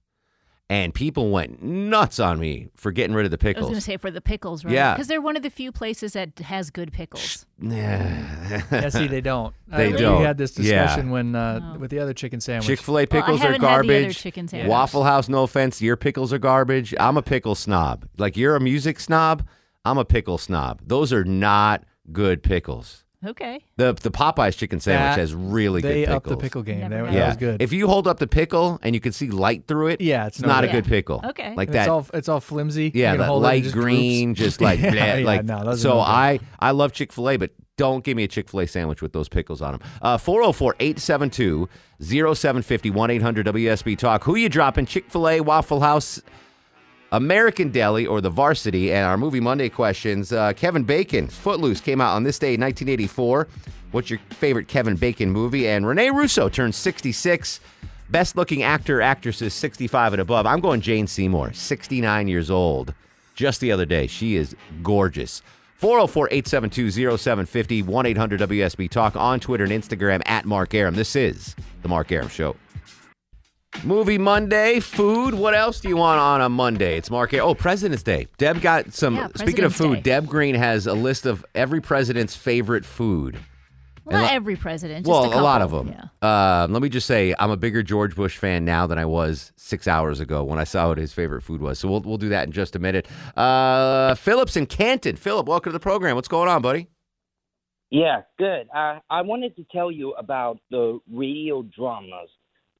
And people went nuts on me for getting rid of the pickles. I was going to say for the pickles, right? Yeah. Because they're one of the few places that has good pickles. Yeah. yeah, see, they don't. They I, don't. We had this Yeah. discussion when uh, with the other chicken sandwich. Chick Fil A Well, I pickles are haven't had the other garbage. chicken sandwich. Waffle House, no offense, your pickles are garbage. I'm a pickle snob. Like you're a music snob, I'm a pickle snob. Those are not good pickles. Okay. The the Popeyes chicken sandwich That- has really they good upped pickles. the pickle game. Never That, had that yeah, was good. If you hold up the pickle and you can see light through it, yeah, it's, it's no not good. a good pickle. Okay. like it's that. all it's all flimsy. yeah, You can that hold it, it light just green, droops. just like yeah, bleh, yeah, like. no, those are so no good. I I love Chick Fil A, but don't give me a Chick Fil A sandwich with those pickles on them. Uh, 404-872-0750 1 800 WSB Talk. Who you dropping? Chick Fil A, Waffle House. American Deli or the Varsity, and our movie Monday questions. Uh, Kevin Bacon, Footloose, came out on this day in 1984. What's your favorite Kevin Bacon movie? And Rene Russo turns 66. Best looking actor, actresses 65 and above. I'm going Jane Seymour, 69 years old. Just the other day. She is gorgeous. 404 872 0750 1 800 WSB Talk on Twitter and Instagram at Mark Arum. This is The Mark Arum Show. Movie Monday, food. What else do you want on a Monday? It's Mark. Oh, President's Day. Deb got some. Yeah, speaking of food, Day. Deb Green has a list of every president's favorite food. Well, And not li- every president. Just well, a, a, lot of them. Yeah. Um, let me just say, I'm a bigger George Bush fan now than I was six hours ago when I saw what his favorite food was. So we'll we'll do that in just a minute. Uh, Phillips in Canton. Philip, welcome to the program. What's going on, buddy? Yeah, good. I I wanted to tell you about the radio dramas,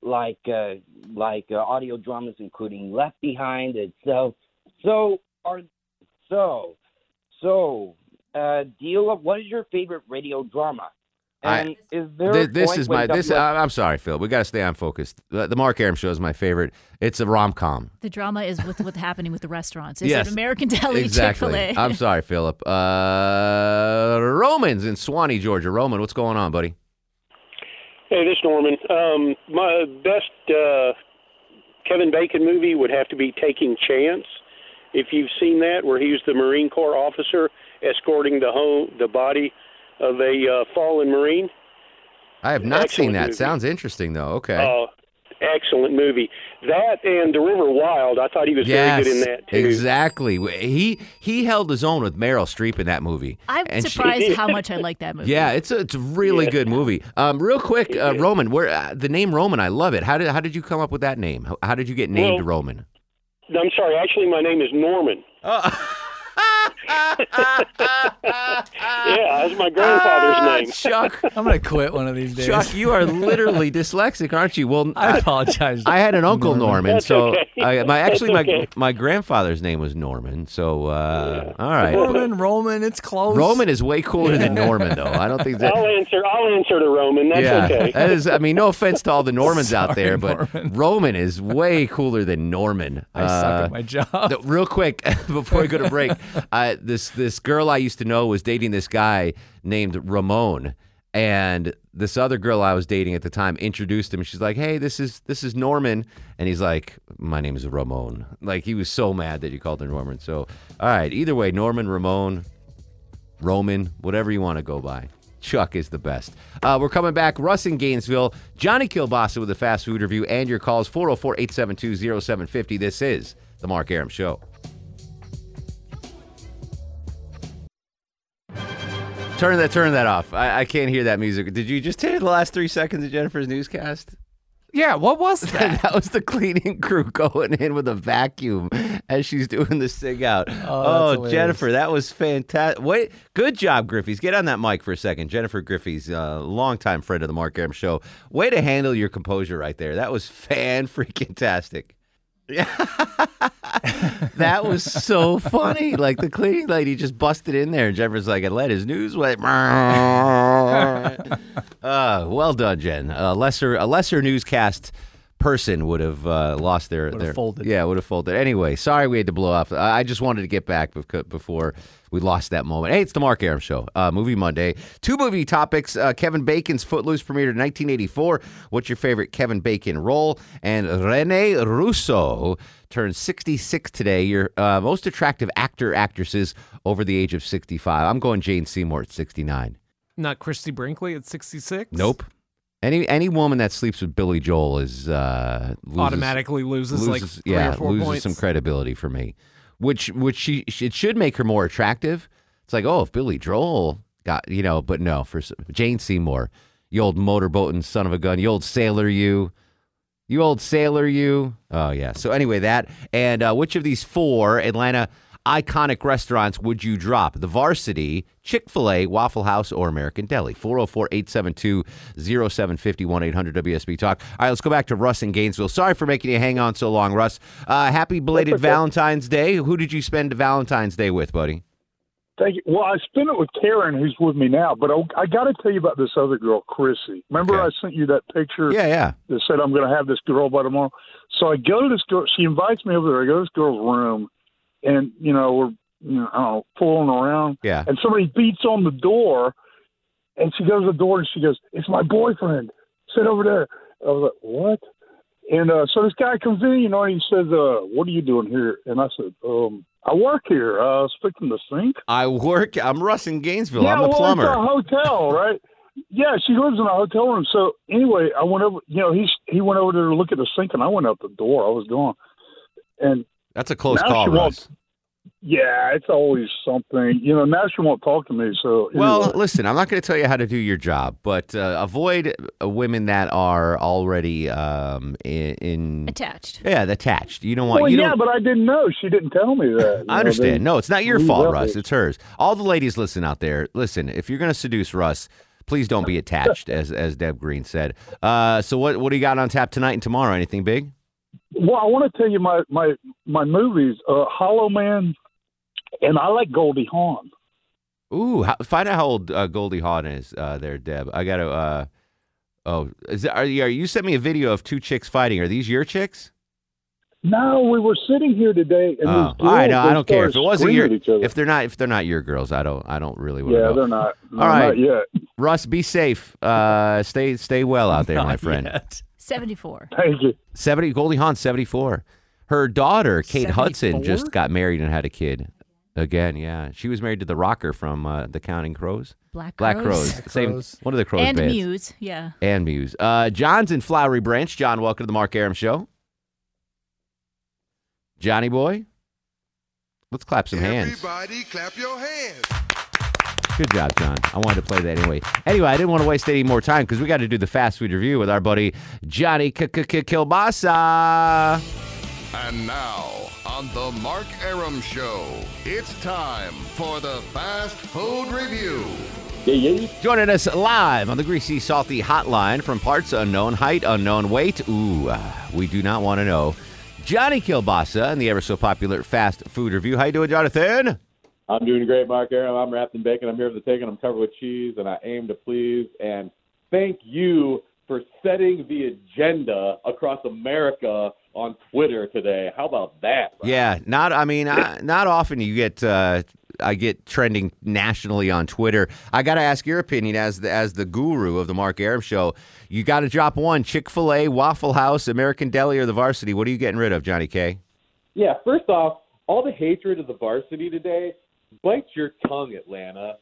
like uh, like uh, audio dramas, including Left Behind itself. So are so so. Uh, deal of what is your favorite radio drama? I- And is there Th- a this is when my this. WS I- I'm sorry, Phil. We got to stay on focus. The, the Mark Arum show is my favorite. It's a rom com. The drama is with what's happening with the restaurants. Is yes, it American Deli, exactly. Chick Fil A? I'm sorry, Philip. Uh, Romans in Suwanee, Georgia. Roman, what's going on, buddy? Hey, this is Norman. Um, my best uh, Kevin Bacon movie would have to be Taking Chance. If you've seen that, where he's the Marine Corps officer escorting the home the body of a uh, fallen Marine. I have not seen that. movie. Sounds interesting, though. Okay. Uh, excellent movie. That and The River Wild. I thought he was yes, very good in that too. exactly. He he held his own with Meryl Streep in that movie. I'm And she- surprised how much I like that movie. Yeah, it's a it's a really Yeah. good movie. Um, real quick, uh, Roman, where uh, the name Roman, I love it. How did how did you come up with that name? How, how did you get named Well- Roman? I'm sorry. Actually, my name is Norman. yeah, that's my grandfather's Ah, name. Chuck, I'm gonna quit one of these days. Chuck, you are literally dyslexic, aren't you? Well, I apologize. I had an uncle Norman. Norman, so okay. I, my actually That's my okay. my grandfather's name was Norman. So uh, all right, Roman, Roman, it's close. Roman is way cooler than Norman, though. I don't think that. I'll answer. I'll answer to Roman. That's yeah, okay. that is. I mean, no offense to all the Normans out there, but Roman is way cooler than Norman. I suck at my job. th- real quick before we go to break, uh, this this girl I used to know was dating this guy named Ramon, and this other girl I was dating at the time introduced him. She's like, "Hey, this is this is Norman," and he's like, "My name is Ramon." Like he was so mad that you called him Norman. So, all right, either way, Norman, Ramon, Roman, whatever you want to go by. Chuck is the best. Uh, we're coming back. Russ in Gainesville, Johnny Kilbasa with a fast food review, and your calls 404 872 0750. This is The Mark Arum Show. Turn that turn that off. I, I can't hear that music. Did you just hear the last three seconds of Jennifer's newscast? Yeah, what was that? that was the cleaning crew going in with a vacuum as she's doing the sing out. Oh, oh, hilarious. Jennifer, that was fantastic. Wait, good job, Griffey's. Get on that mic for a second. Jennifer Griffey's a uh, longtime friend of the Mark Arum Show. Way to handle your composure right there. That was fan freaking tastic. Yeah. that was so funny. Like the cleaning lady just busted in there, and Jennifer's like, "I let his news wet." uh, well done, Jen. A lesser, a lesser newscast person would have uh, lost their, Would have their folded. Yeah, would have folded. Anyway, sorry we had to blow off. I I just wanted to get back before we lost that moment. Hey, it's the Mark Arum Show, uh, Movie Monday. Two movie topics. Uh, Kevin Bacon's Footloose premiered in 1984. What's your favorite Kevin Bacon role? And Rene Russo turns 66 today. Your uh, most attractive actor, actresses over the age of 65. I'm going Jane Seymour at 69. Not Christie Brinkley at 66? Nope. Any any woman that sleeps with Billy Joel is uh, loses, Automatically loses, like three yeah loses points. some credibility for me, which which she it should make her more attractive. It's like oh if Billy Joel got you know, but no for Jane Seymour, you old motorboating son of a gun, you old sailor you, you old sailor you. Oh yeah. So anyway that and uh, which of these four Atlanta iconic restaurants would you drop? The Varsity, Chick fil A, Waffle House, or American Deli? 404 872 0750 1 800 WSB Talk. All right, let's go back to Russ in Gainesville. Sorry for making you hang on so long, Russ. Uh, happy belated Valentine's Day. Who did you spend Valentine's Day with, buddy? Thank you. Well, I spent it with Karen, who's with me now, but I, I got to tell you about this other girl, Chrissy. Remember I sent you that picture? Yeah, yeah. That said I'm going to have this girl by tomorrow. So I go to this girl. She invites me over there. I go to this girl's room, and you know we're you know I don't know fooling around. Yeah. And somebody beats on the door, and she goes to the door and she goes, "It's my boyfriend. Sit over there." I was like, "What?" And uh, so this guy comes in, you know, and he says, uh, "What are you doing here?" And I said, um, "I work here. Uh, I was fixing the sink." I work. I'm Russ in Gainesville. yeah, I'm the well, plumber. It's a hotel, right? Yeah, she lives in a hotel room. So anyway, I went over. You know, he's he went over there to look at the sink, and I went out the door. I was gone, and That's a close now call, she won't- Russ. yeah, it's always something. You know, now she won't talk to me. So Well, anyway. listen, I'm not going to tell you how to do your job, but uh, avoid uh, women that are already um, in, in attached. Yeah, attached. You don't want. well, you yeah, don't, but I didn't know. She didn't tell me that. I understand. they no, it's not your fault, Russ. this. It's hers. All the ladies listen out there. Listen, if you're going to seduce Russ, please don't be attached, as as Deb Green said. Uh, so what what do you got on tap tonight and tomorrow? Anything big? Well, I want to tell you my my my movies. Uh, Hollow Man, and I like Goldie Hawn. Ooh, how, find out how old uh, Goldie Hawn is uh, there, Deb. I got to. Uh, oh, is that, are you? Are, you sent me a video of two chicks fighting. Are these your chicks? No, we were sitting here today, and Oh, these all right, girls, no, they I don't care if it wasn't your. at each other. If they're not, if they're not your girls, I don't, I don't really want to Yeah, know. they're not. No, All right, not yet. Russ, be safe. Uh, stay, stay well out there, my friend. yet. 74. Thank you. Seventy, Goldie Hawn, seventy-four. Her daughter, Kate Hudson, just got married and had a kid. Again, yeah, she was married to the rocker from uh, the Counting Crows. Black Black Crowes. Crows. Black Same. Crows. One of the Crows and bands. Muse. Yeah. And Muse. Uh, John's in Flowery Branch. John, welcome to the Mark Arum Show. Johnny boy, let's clap some hands. Everybody clap your hands. Good job, John. I wanted to play that anyway. Anyway, I didn't want to waste any more time because we got to do the fast food review with our buddy Johnny Kilbasa. And now, on the Mark Arum Show, it's time for the Fast Food Review. Joining us live on the Greasy Salty Hotline from parts unknown, height unknown, weight. Ooh, uh, we do not want to know. Johnny Kilbasa and the ever so popular Fast Food Review. How you doing, Jonathan? I'm doing great, Mark Arum. I'm wrapped in bacon. I'm here for the taking. I'm covered with cheese, and I aim to please. And thank you for setting the agenda across America on Twitter today. How about that? Yeah, not. I mean, I, not often you get. Uh, I get trending nationally on Twitter. I got to ask your opinion as the as the guru of the Mark Arum Show. You got to drop one: Chick Fil A, Waffle House, American Deli, or the Varsity. What are you getting rid of, Johnny K? Yeah, first off, all the hatred of the varsity today, bite your tongue, Atlanta.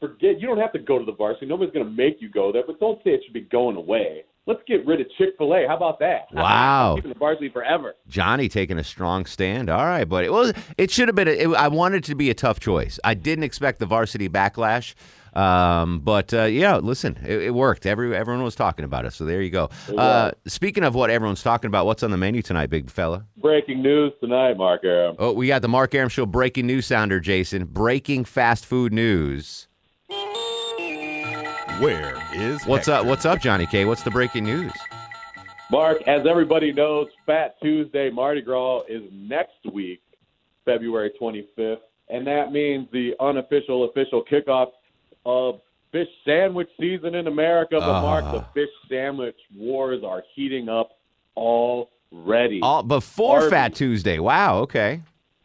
Forget you don't have to go to the varsity. Nobody's going to make you go there, but don't say it should be going away. Let's get rid of Chick Fil A. How about that? Wow. Keeping the varsity forever. Johnny taking a strong stand. All right, but it was. It should have been. A, it, I wanted it to be a tough choice. I didn't expect the varsity backlash. Um, but uh, yeah, listen, it, it worked. Every everyone was talking about it, so there you go. Uh, speaking of what everyone's talking about, what's on the menu tonight, big fella? Breaking news tonight, Mark Arum. Oh, we got the Mark Arum Show breaking news sounder, Jason. Breaking fast food news. Where is What's up? What's up, Johnny K? What's the breaking news? Mark, as everybody knows, Fat Tuesday Mardi Gras is next week, February 25th, and that means the unofficial official kickoff of fish sandwich season in America. But Mark, the Ah. fish sandwich wars are heating up already. All before Arby's- Fat Tuesday. Wow. Okay.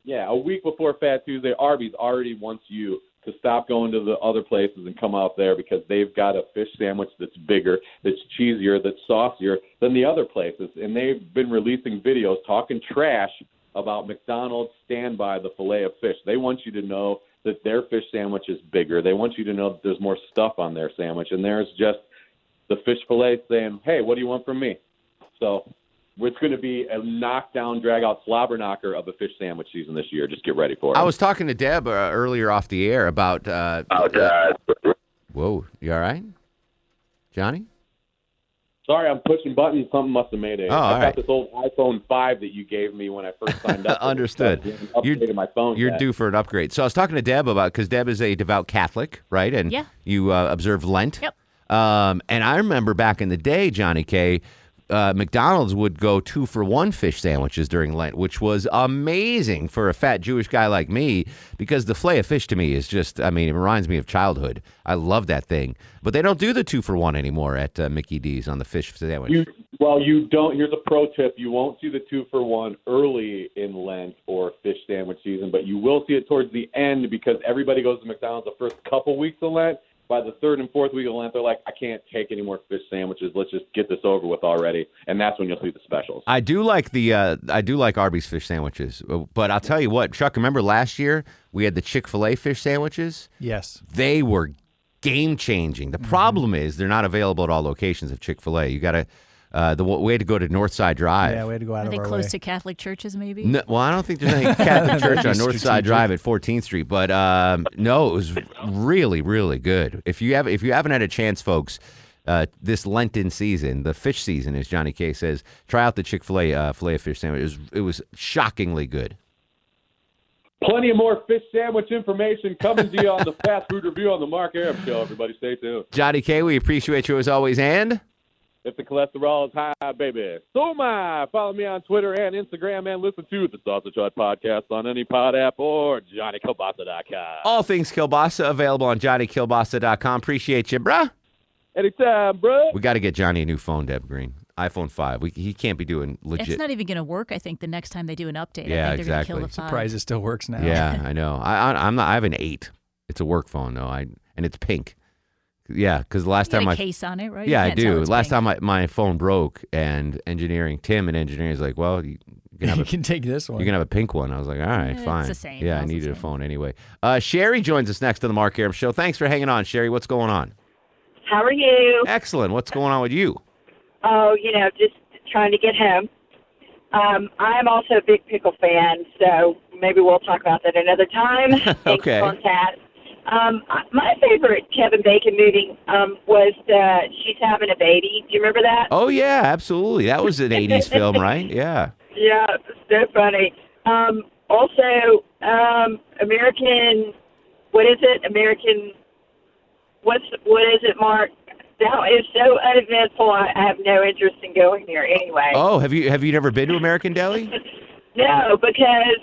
Yeah, a week before Fat Tuesday, Arby's already wants you to stop going to the other places and come out there because they've got a fish sandwich that's bigger, that's cheesier, that's saucier than the other places. And they've been releasing videos talking trash about McDonald's stand by the fillet of fish. They want you to know that their fish sandwich is bigger. They want you to know that there's more stuff on their sandwich. And there's just the fish fillet saying, hey, what do you want from me? So it's going to be a knockdown, drag out slobber knocker of a fish sandwich season this year. Just get ready for it. I was talking to Deb uh, earlier off the air about. Uh, Whoa, you all right, Johnny? Sorry, I'm pushing buttons. Something must have made it. Oh, I got right. this old iPhone 5 that you gave me when I first signed up. Understood. I haven't updated my phone You're yet. due for an upgrade. So I was talking to Deb about because Deb is a devout Catholic, right? And Yeah. you uh, observe Lent. Yep. Um, and I remember back in the day, Johnny K. Uh, McDonald's would go two for one fish sandwiches during Lent, which was amazing for a fat Jewish guy like me because the fillet of fish to me is just, I mean, it reminds me of childhood. I love that thing. But they don't do the two for one anymore at uh, Mickey D's on the fish sandwich. You well, you don't. Here's a pro tip: you won't see the two for one early in Lent or fish sandwich season, but you will see it towards the end because everybody goes to McDonald's the first couple weeks of Lent. By the third and fourth week of Lent, they're like, "I can't take any more fish sandwiches. Let's just get this over with already." And that's when you'll see the specials. I do like the uh, I do like Arby's fish sandwiches, but I'll tell you what, Chuck. Remember last year we had the Chick Fil A fish sandwiches. Yes. They were game changing. The problem is they're not available at all locations of Chick Fil A. You got to uh, the we had to go to Northside Drive. Yeah, we had to go out Are of they our close way. to Catholic churches, maybe? No, well, I don't think there's any Catholic church on be Northside. Drive at 14th Street, but um, no, it was really, really good. If you have, if you haven't had a chance, folks, uh, this Lenten season, the fish season, as Johnny K says, try out the Chick Fil A uh, filet of fish sandwich. It was, it was shockingly good. Plenty of more fish sandwich information coming to you on the Fast Food Review on the Mark Arum Show. Everybody, stay tuned. Johnny K, we appreciate you as always, and If the cholesterol is high, baby. So am I. Follow me on Twitter and Instagram and listen to the Sausage Hut Podcast on any pod app or JohnnyKilbasa.com. all things Kilbasa available on JohnnyKilbasa.com. Appreciate you, bruh. Anytime, bro. We got to get Johnny a new phone, Deb Green. iPhone 5. We, he can't be doing legit. It's not even going to work. I think the next time they do an update, Yeah, I think they're exactly. going kill the five. Surprised it still works now. Yeah, I know. I, I I'm not. I have an eight. It's a work phone though. I and it's pink. Yeah, because the last You time a I case on it, right? Yeah, I do. Last pink. time my, my phone broke and engineering Tim and engineering is like, well, you, you can have You a, can take this one. You can have a pink one. I was like, all right, it's fine. the same. Yeah, I All's the needed a phone anyway. Uh, Sherry joins us next on the Mark Arum Show. Thanks for hanging on, Sherry. What's going on? How are you? Excellent. What's going on with you? Oh, you know, just trying to get home. Um, I'm also a big pickle fan, so maybe we'll talk about that another time. Okay. for that. Um, my favorite Kevin Bacon movie um, was uh, She's Having a Baby. Do you remember that? Oh yeah, absolutely. That was an '80s film, right? Yeah. Yeah, so funny. Um, also, um, American, what is it? American, what's what is it, Mark? That is so uneventful. I, I have no interest in going there anyway. Oh, have you have you never been to American Deli? No, because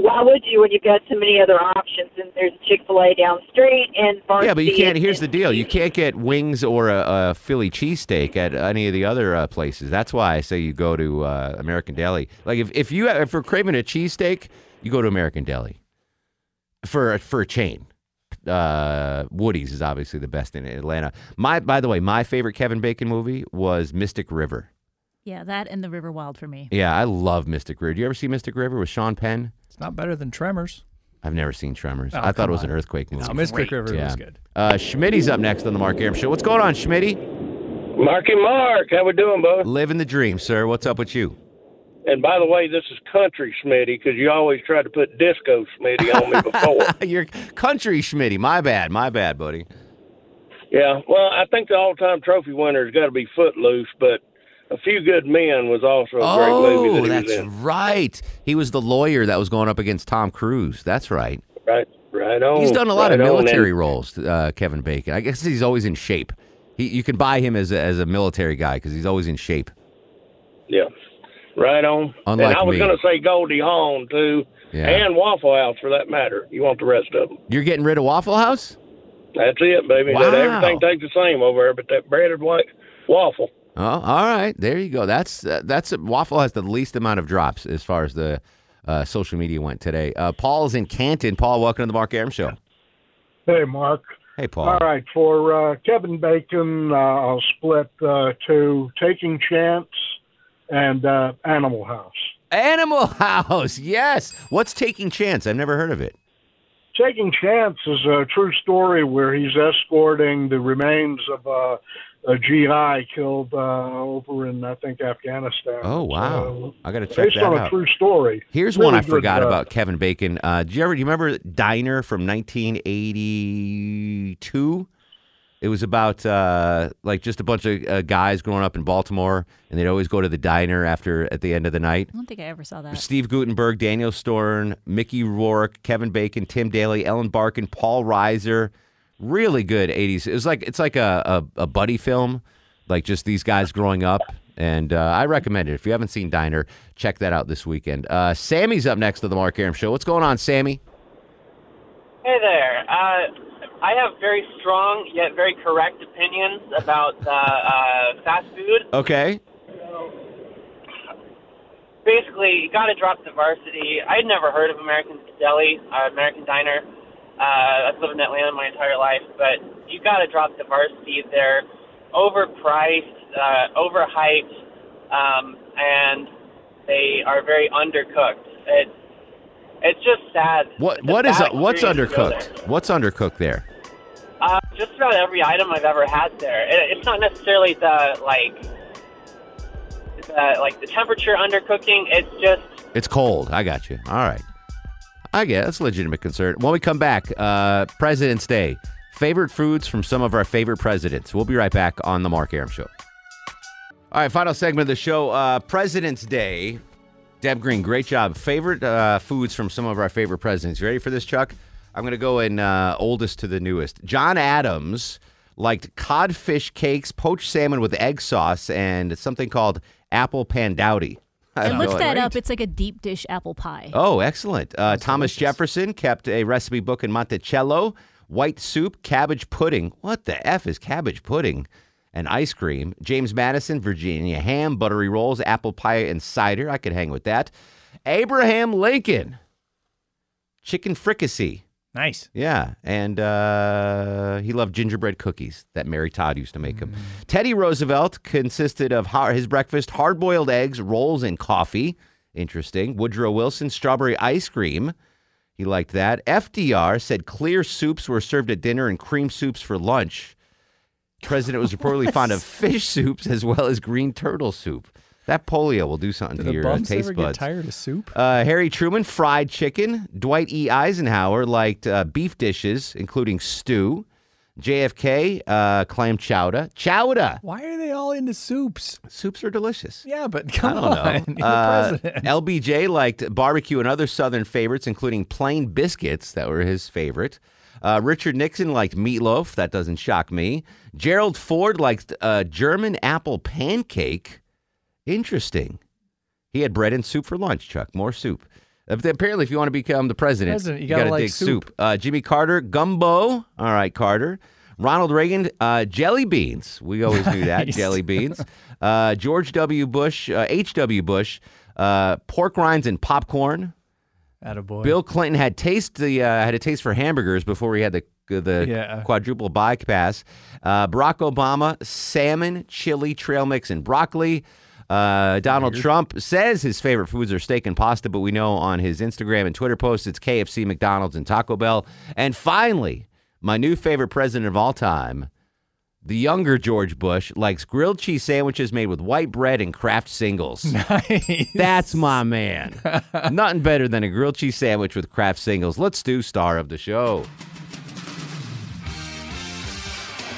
why would you when you've got so many other options? And there's Chick Fil A down the street and Varsity. Yeah, but you can't. Here's the deal: you can't get wings or a, a Philly cheesesteak at any of the other uh, places. That's why I say you go to uh, American Deli. Like if if you if you're craving a cheesesteak, you go to American Deli for for a chain. Uh, Woody's is obviously the best in Atlanta. My by the way, my favorite Kevin Bacon movie was Mystic River. Yeah, that and the River Wild for me. Yeah, I love Mystic River. Do you ever see Mystic River with Sean Penn? It's not better than Tremors. I've never seen Tremors. Oh, I thought it was an earthquake movie. No, Mystic River yeah. was good. Uh, Schmitty's up next on the Mark Arum Show. What's going on, Schmitty? Marky Mark, how we doing, bud? Living the dream, sir. What's up with you? And by the way, this is country Smitty because you always try to put disco Smitty on me before. You're country Schmitty. My bad. My bad, buddy. Yeah, well, I think the all-time trophy winner's got to be Footloose, but A Few Good Men was also a great movie that Oh, he that's was in. right. He was the lawyer that was going up against Tom Cruise. That's right. Right, right on. He's done a lot right of military and- roles, uh, Kevin Bacon. I guess he's always in shape. He, you can buy him as a, as a military guy because he's always in shape. Yeah, right on. Unlike and I was going to say Goldie Hawn too, Yeah. and Waffle House for that matter. You want the rest of them? You're getting rid of Waffle House? That's it, baby. Wow. That everything tastes the same over there, but that breaded white waffle. Oh, all right. There you go. That's uh, that's Waffle has the least amount of drops as far as the uh, social media went today. Uh, Paul's in Canton. Paul, welcome to the Mark Arum Show. Hey, Mark. Hey, Paul. All right, for uh, Kevin Bacon, uh, I'll split uh, to Taking Chance and uh, Animal House. Animal House. Yes. What's Taking Chance? I've never heard of it. Taking Chance is a true story where he's escorting the remains of uh, a GI killed uh, over in, I think, Afghanistan. Oh wow. So, I got to check based that on out. a true story. Here's Really one I good, forgot uh, about Kevin Bacon. Uh, do you ever do you remember Diner from 1982? It was about uh, like just a bunch of uh, guys growing up in Baltimore, and they'd always go to the diner after at the end of the night. I don't think I ever saw that. Steve Guttenberg, Daniel Stern, Mickey Rourke, Kevin Bacon, Tim Daly, Ellen Barkin, Paul Reiser. Really good 80s. It was like it's like a, a, a buddy film, like just these guys growing up. And uh, I recommend it. If you haven't seen Diner, check that out this weekend. Uh, Sammy's up next to the Mark Arum Show. What's going on, Sammy? Hey there. Uh, I have very strong yet very correct opinions about uh, uh, fast food. Okay. Basically, you got to drop the varsity. I'd never heard of American Deli, uh, American Diner. Uh, I've lived in Atlanta my entire life, but you got to drop the varsity. They're overpriced, uh, overhyped, um, and they are very undercooked. It, it's just sad. What It's what is bad what's experience to go undercooked? What's undercooked there? Uh, just about every item I've ever had there. It, it's not necessarily the like, the, like the temperature undercooking. It's just It's cold. I got you. All right. I get that's a legitimate concern. When we come back, uh, President's Day. Favorite foods from some of our favorite presidents. We'll be right back on the Mark Arum Show. All right, final segment of the show. Uh, President's Day. Deb Green, great job. Favorite uh, foods from some of our favorite presidents. You ready for this, Chuck? I'm going to go in uh, oldest to the newest. John Adams liked codfish cakes, poached salmon with egg sauce, and something called apple pandowdy. I have looked that up. It's like a deep dish apple pie. Oh, excellent. Uh, Thomas Jefferson kept a recipe book in Monticello. White soup, cabbage pudding. What the F is cabbage pudding? And ice cream. James Madison, Virginia ham, buttery rolls, apple pie, and cider. I could hang with that. Abraham Lincoln, chicken fricassee. Nice. Yeah, and uh, he loved gingerbread cookies that Mary Todd used to make him. Teddy Roosevelt consisted of his breakfast hard boiled eggs, rolls, and coffee. Interesting. Woodrow Wilson, strawberry ice cream. He liked that. FDR said clear soups were served at dinner and cream soups for lunch. President was reportedly fond of fish soups as well as green turtle soup. That polio will do something Do to your taste buds. get tired of soup? Uh, Harry Truman, fried chicken. Dwight E. Eisenhower liked uh, beef dishes, including stew. JFK, uh, clam chowder. Chowder. Why are they all into soups? Soups are delicious. Yeah, but come I don't on. know. Uh. LBJ liked barbecue and other Southern favorites, including plain biscuits. That were his favorite. Uh, Richard Nixon liked meatloaf. That doesn't shock me. Gerald Ford liked uh, German apple pancake. Interesting. He had bread and soup for lunch, Chuck. More soup. Uh, Apparently, if you want to become the president, President, you gotta gotta like dig soup. Uh, Jimmy Carter, gumbo. All right, Carter. Ronald Reagan, uh, jelly beans. We always knew that. Jelly beans. Uh, George W. Bush, uh, H.W. Bush, uh, pork rinds and popcorn. Attaboy. Bill Clinton had taste the uh, had a taste for hamburgers before he had the the Yeah. quadruple bypass. Uh, Barack Obama, salmon, chili, trail mix, and broccoli. Uh, Donald Trump says his favorite foods are steak and pasta, but we know on his Instagram and Twitter posts it's KFC, McDonald's, and Taco Bell. And finally, my new favorite president of all time, the younger George Bush, likes grilled cheese sandwiches made with white bread and Kraft singles. Nice. That's my man. Nothing better than a grilled cheese sandwich with Kraft singles. Let's do star of the show.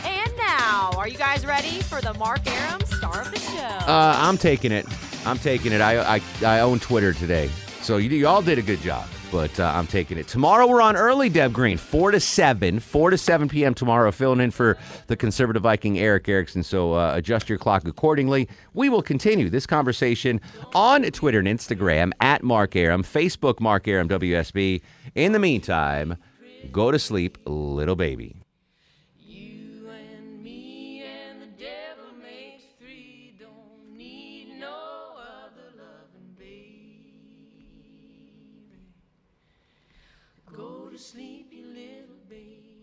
And now, Are you guys ready for the Mark Arum star of the show? Uh, I'm taking it. I'm taking it. I I, I own Twitter today, so you, you all did a good job. But uh, I'm taking it. Tomorrow we're on early, Deb Green, four to seven, four to seven p.m. tomorrow, filling in for the conservative Viking Erick Erickson. So uh, adjust your clock accordingly. We will continue this conversation on Twitter and Instagram at Mark Arum, Facebook Mark Arum WSB. In the meantime, go to sleep, little baby.